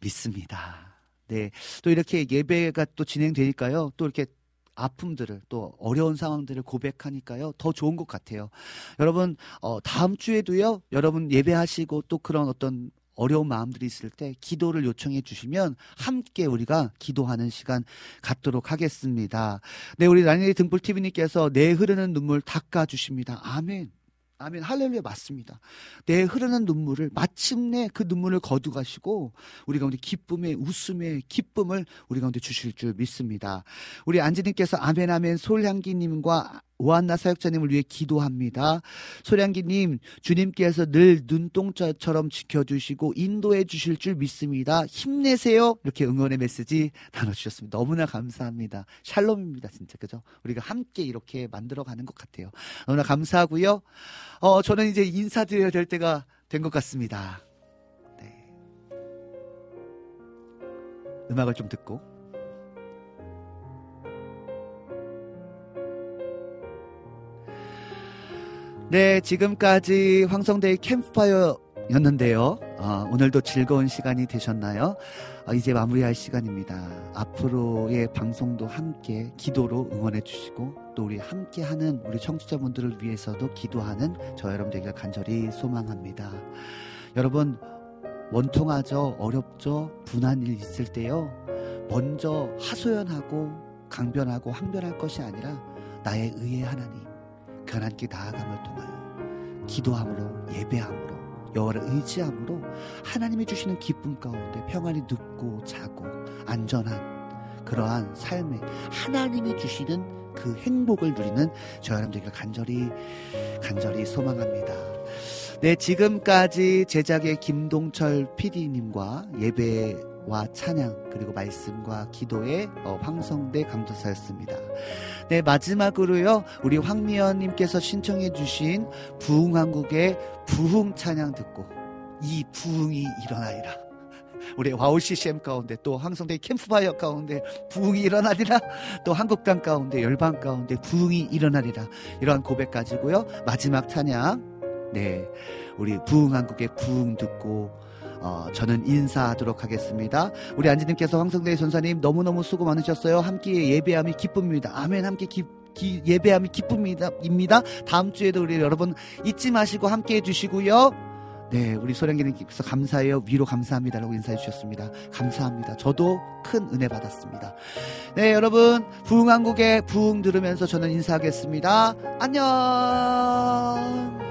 믿습니다. 네. 또 이렇게 예배가 또 진행되니까요. 또 이렇게 아픔들을 또 어려운 상황들을 고백하니까요. 더 좋은 것 같아요. 여러분, 어, 다음 주에도요. 여러분 예배하시고 또 그런 어떤 어려운 마음들이 있을 때 기도를 요청해 주시면 함께 우리가 기도하는 시간 갖도록 하겠습니다. 네, 우리 라니네 등불 TV님께서 내 흐르는 눈물 닦아 주십니다. 아멘. 아멘. 할렐루야 맞습니다. 내 흐르는 눈물을 마침내 그 눈물을 거두가시고 우리 가운데 기쁨의 웃음의 기쁨을 우리 가운데 주실 줄 믿습니다. 우리 안지님께서 아멘 아멘 솔향기님과 오한나 사역자님을 위해 기도합니다. 소량기님, 주님께서 늘 눈동자처럼 지켜주시고 인도해 주실 줄 믿습니다. 힘내세요. 이렇게 응원의 메시지 나눠주셨습니다. 너무나 감사합니다. 샬롬입니다. 진짜. 그죠? 우리가 함께 이렇게 만들어가는 것 같아요. 너무나 감사하고요. 어, 저는 이제 인사드려야 될 때가 된 것 같습니다. 네. 음악을 좀 듣고. 네, 지금까지 황성대의 캠프파이어였는데요. 어, 오늘도 즐거운 시간이 되셨나요? 어, 이제 마무리할 시간입니다. 앞으로의 방송도 함께 기도로 응원해 주시고 또 우리 함께 하는 우리 청취자분들을 위해서도 기도하는 저 여러분들에게 간절히 소망합니다. 여러분, 원통하죠, 어렵죠, 분한 일 있을 때요. 먼저 하소연하고 강변하고 항변할 것이 아니라 나의 의의 하나님, 그 하나님께 나아감을 통하여 기도함으로 예배함으로 여호와를 의지함으로 하나님이 주시는 기쁨 가운데 평안히 눕고 자고 안전한 그러한 삶에 하나님이 주시는 그 행복을 누리는 저 여러분들과 간절히 간절히 소망합니다. 네, 지금까지 제작의 김동철 PD님과 예배 와 찬양 그리고 말씀과 기도의 어, 황성대 강도사였습니다. 네, 마지막으로요. 우리 황미연님께서 신청해주신 부흥한국의 부흥 찬양 듣고 이 부흥이 일어나리라. 우리 와우 CCM 가운데 또 황성대 캠프파이어 가운데 부흥이 일어나리라 또 한국당 가운데 열방 가운데 부흥이 일어나리라 이러한 고백 가지고요 마지막 찬양 네 우리 부흥 한국의 부흥 듣고 어, 저는 인사하도록 하겠습니다. 우리 안지님께서 황성대 전사님 너무너무 수고 많으셨어요. 함께 예배함이 기쁨입니다. 아멘. 함께 기, 기, 예배함이 기쁨입니다. 입니다. 다음 주에도 우리 여러분 잊지 마시고 함께 해주시고요. 네, 우리 소량기님께서 감사해요. 위로 감사합니다라고 인사해 주셨습니다. 감사합니다. 저도 큰 은혜 받았습니다. 네, 여러분 부흥한국의 부흥 들으면서 저는 인사하겠습니다. 안녕.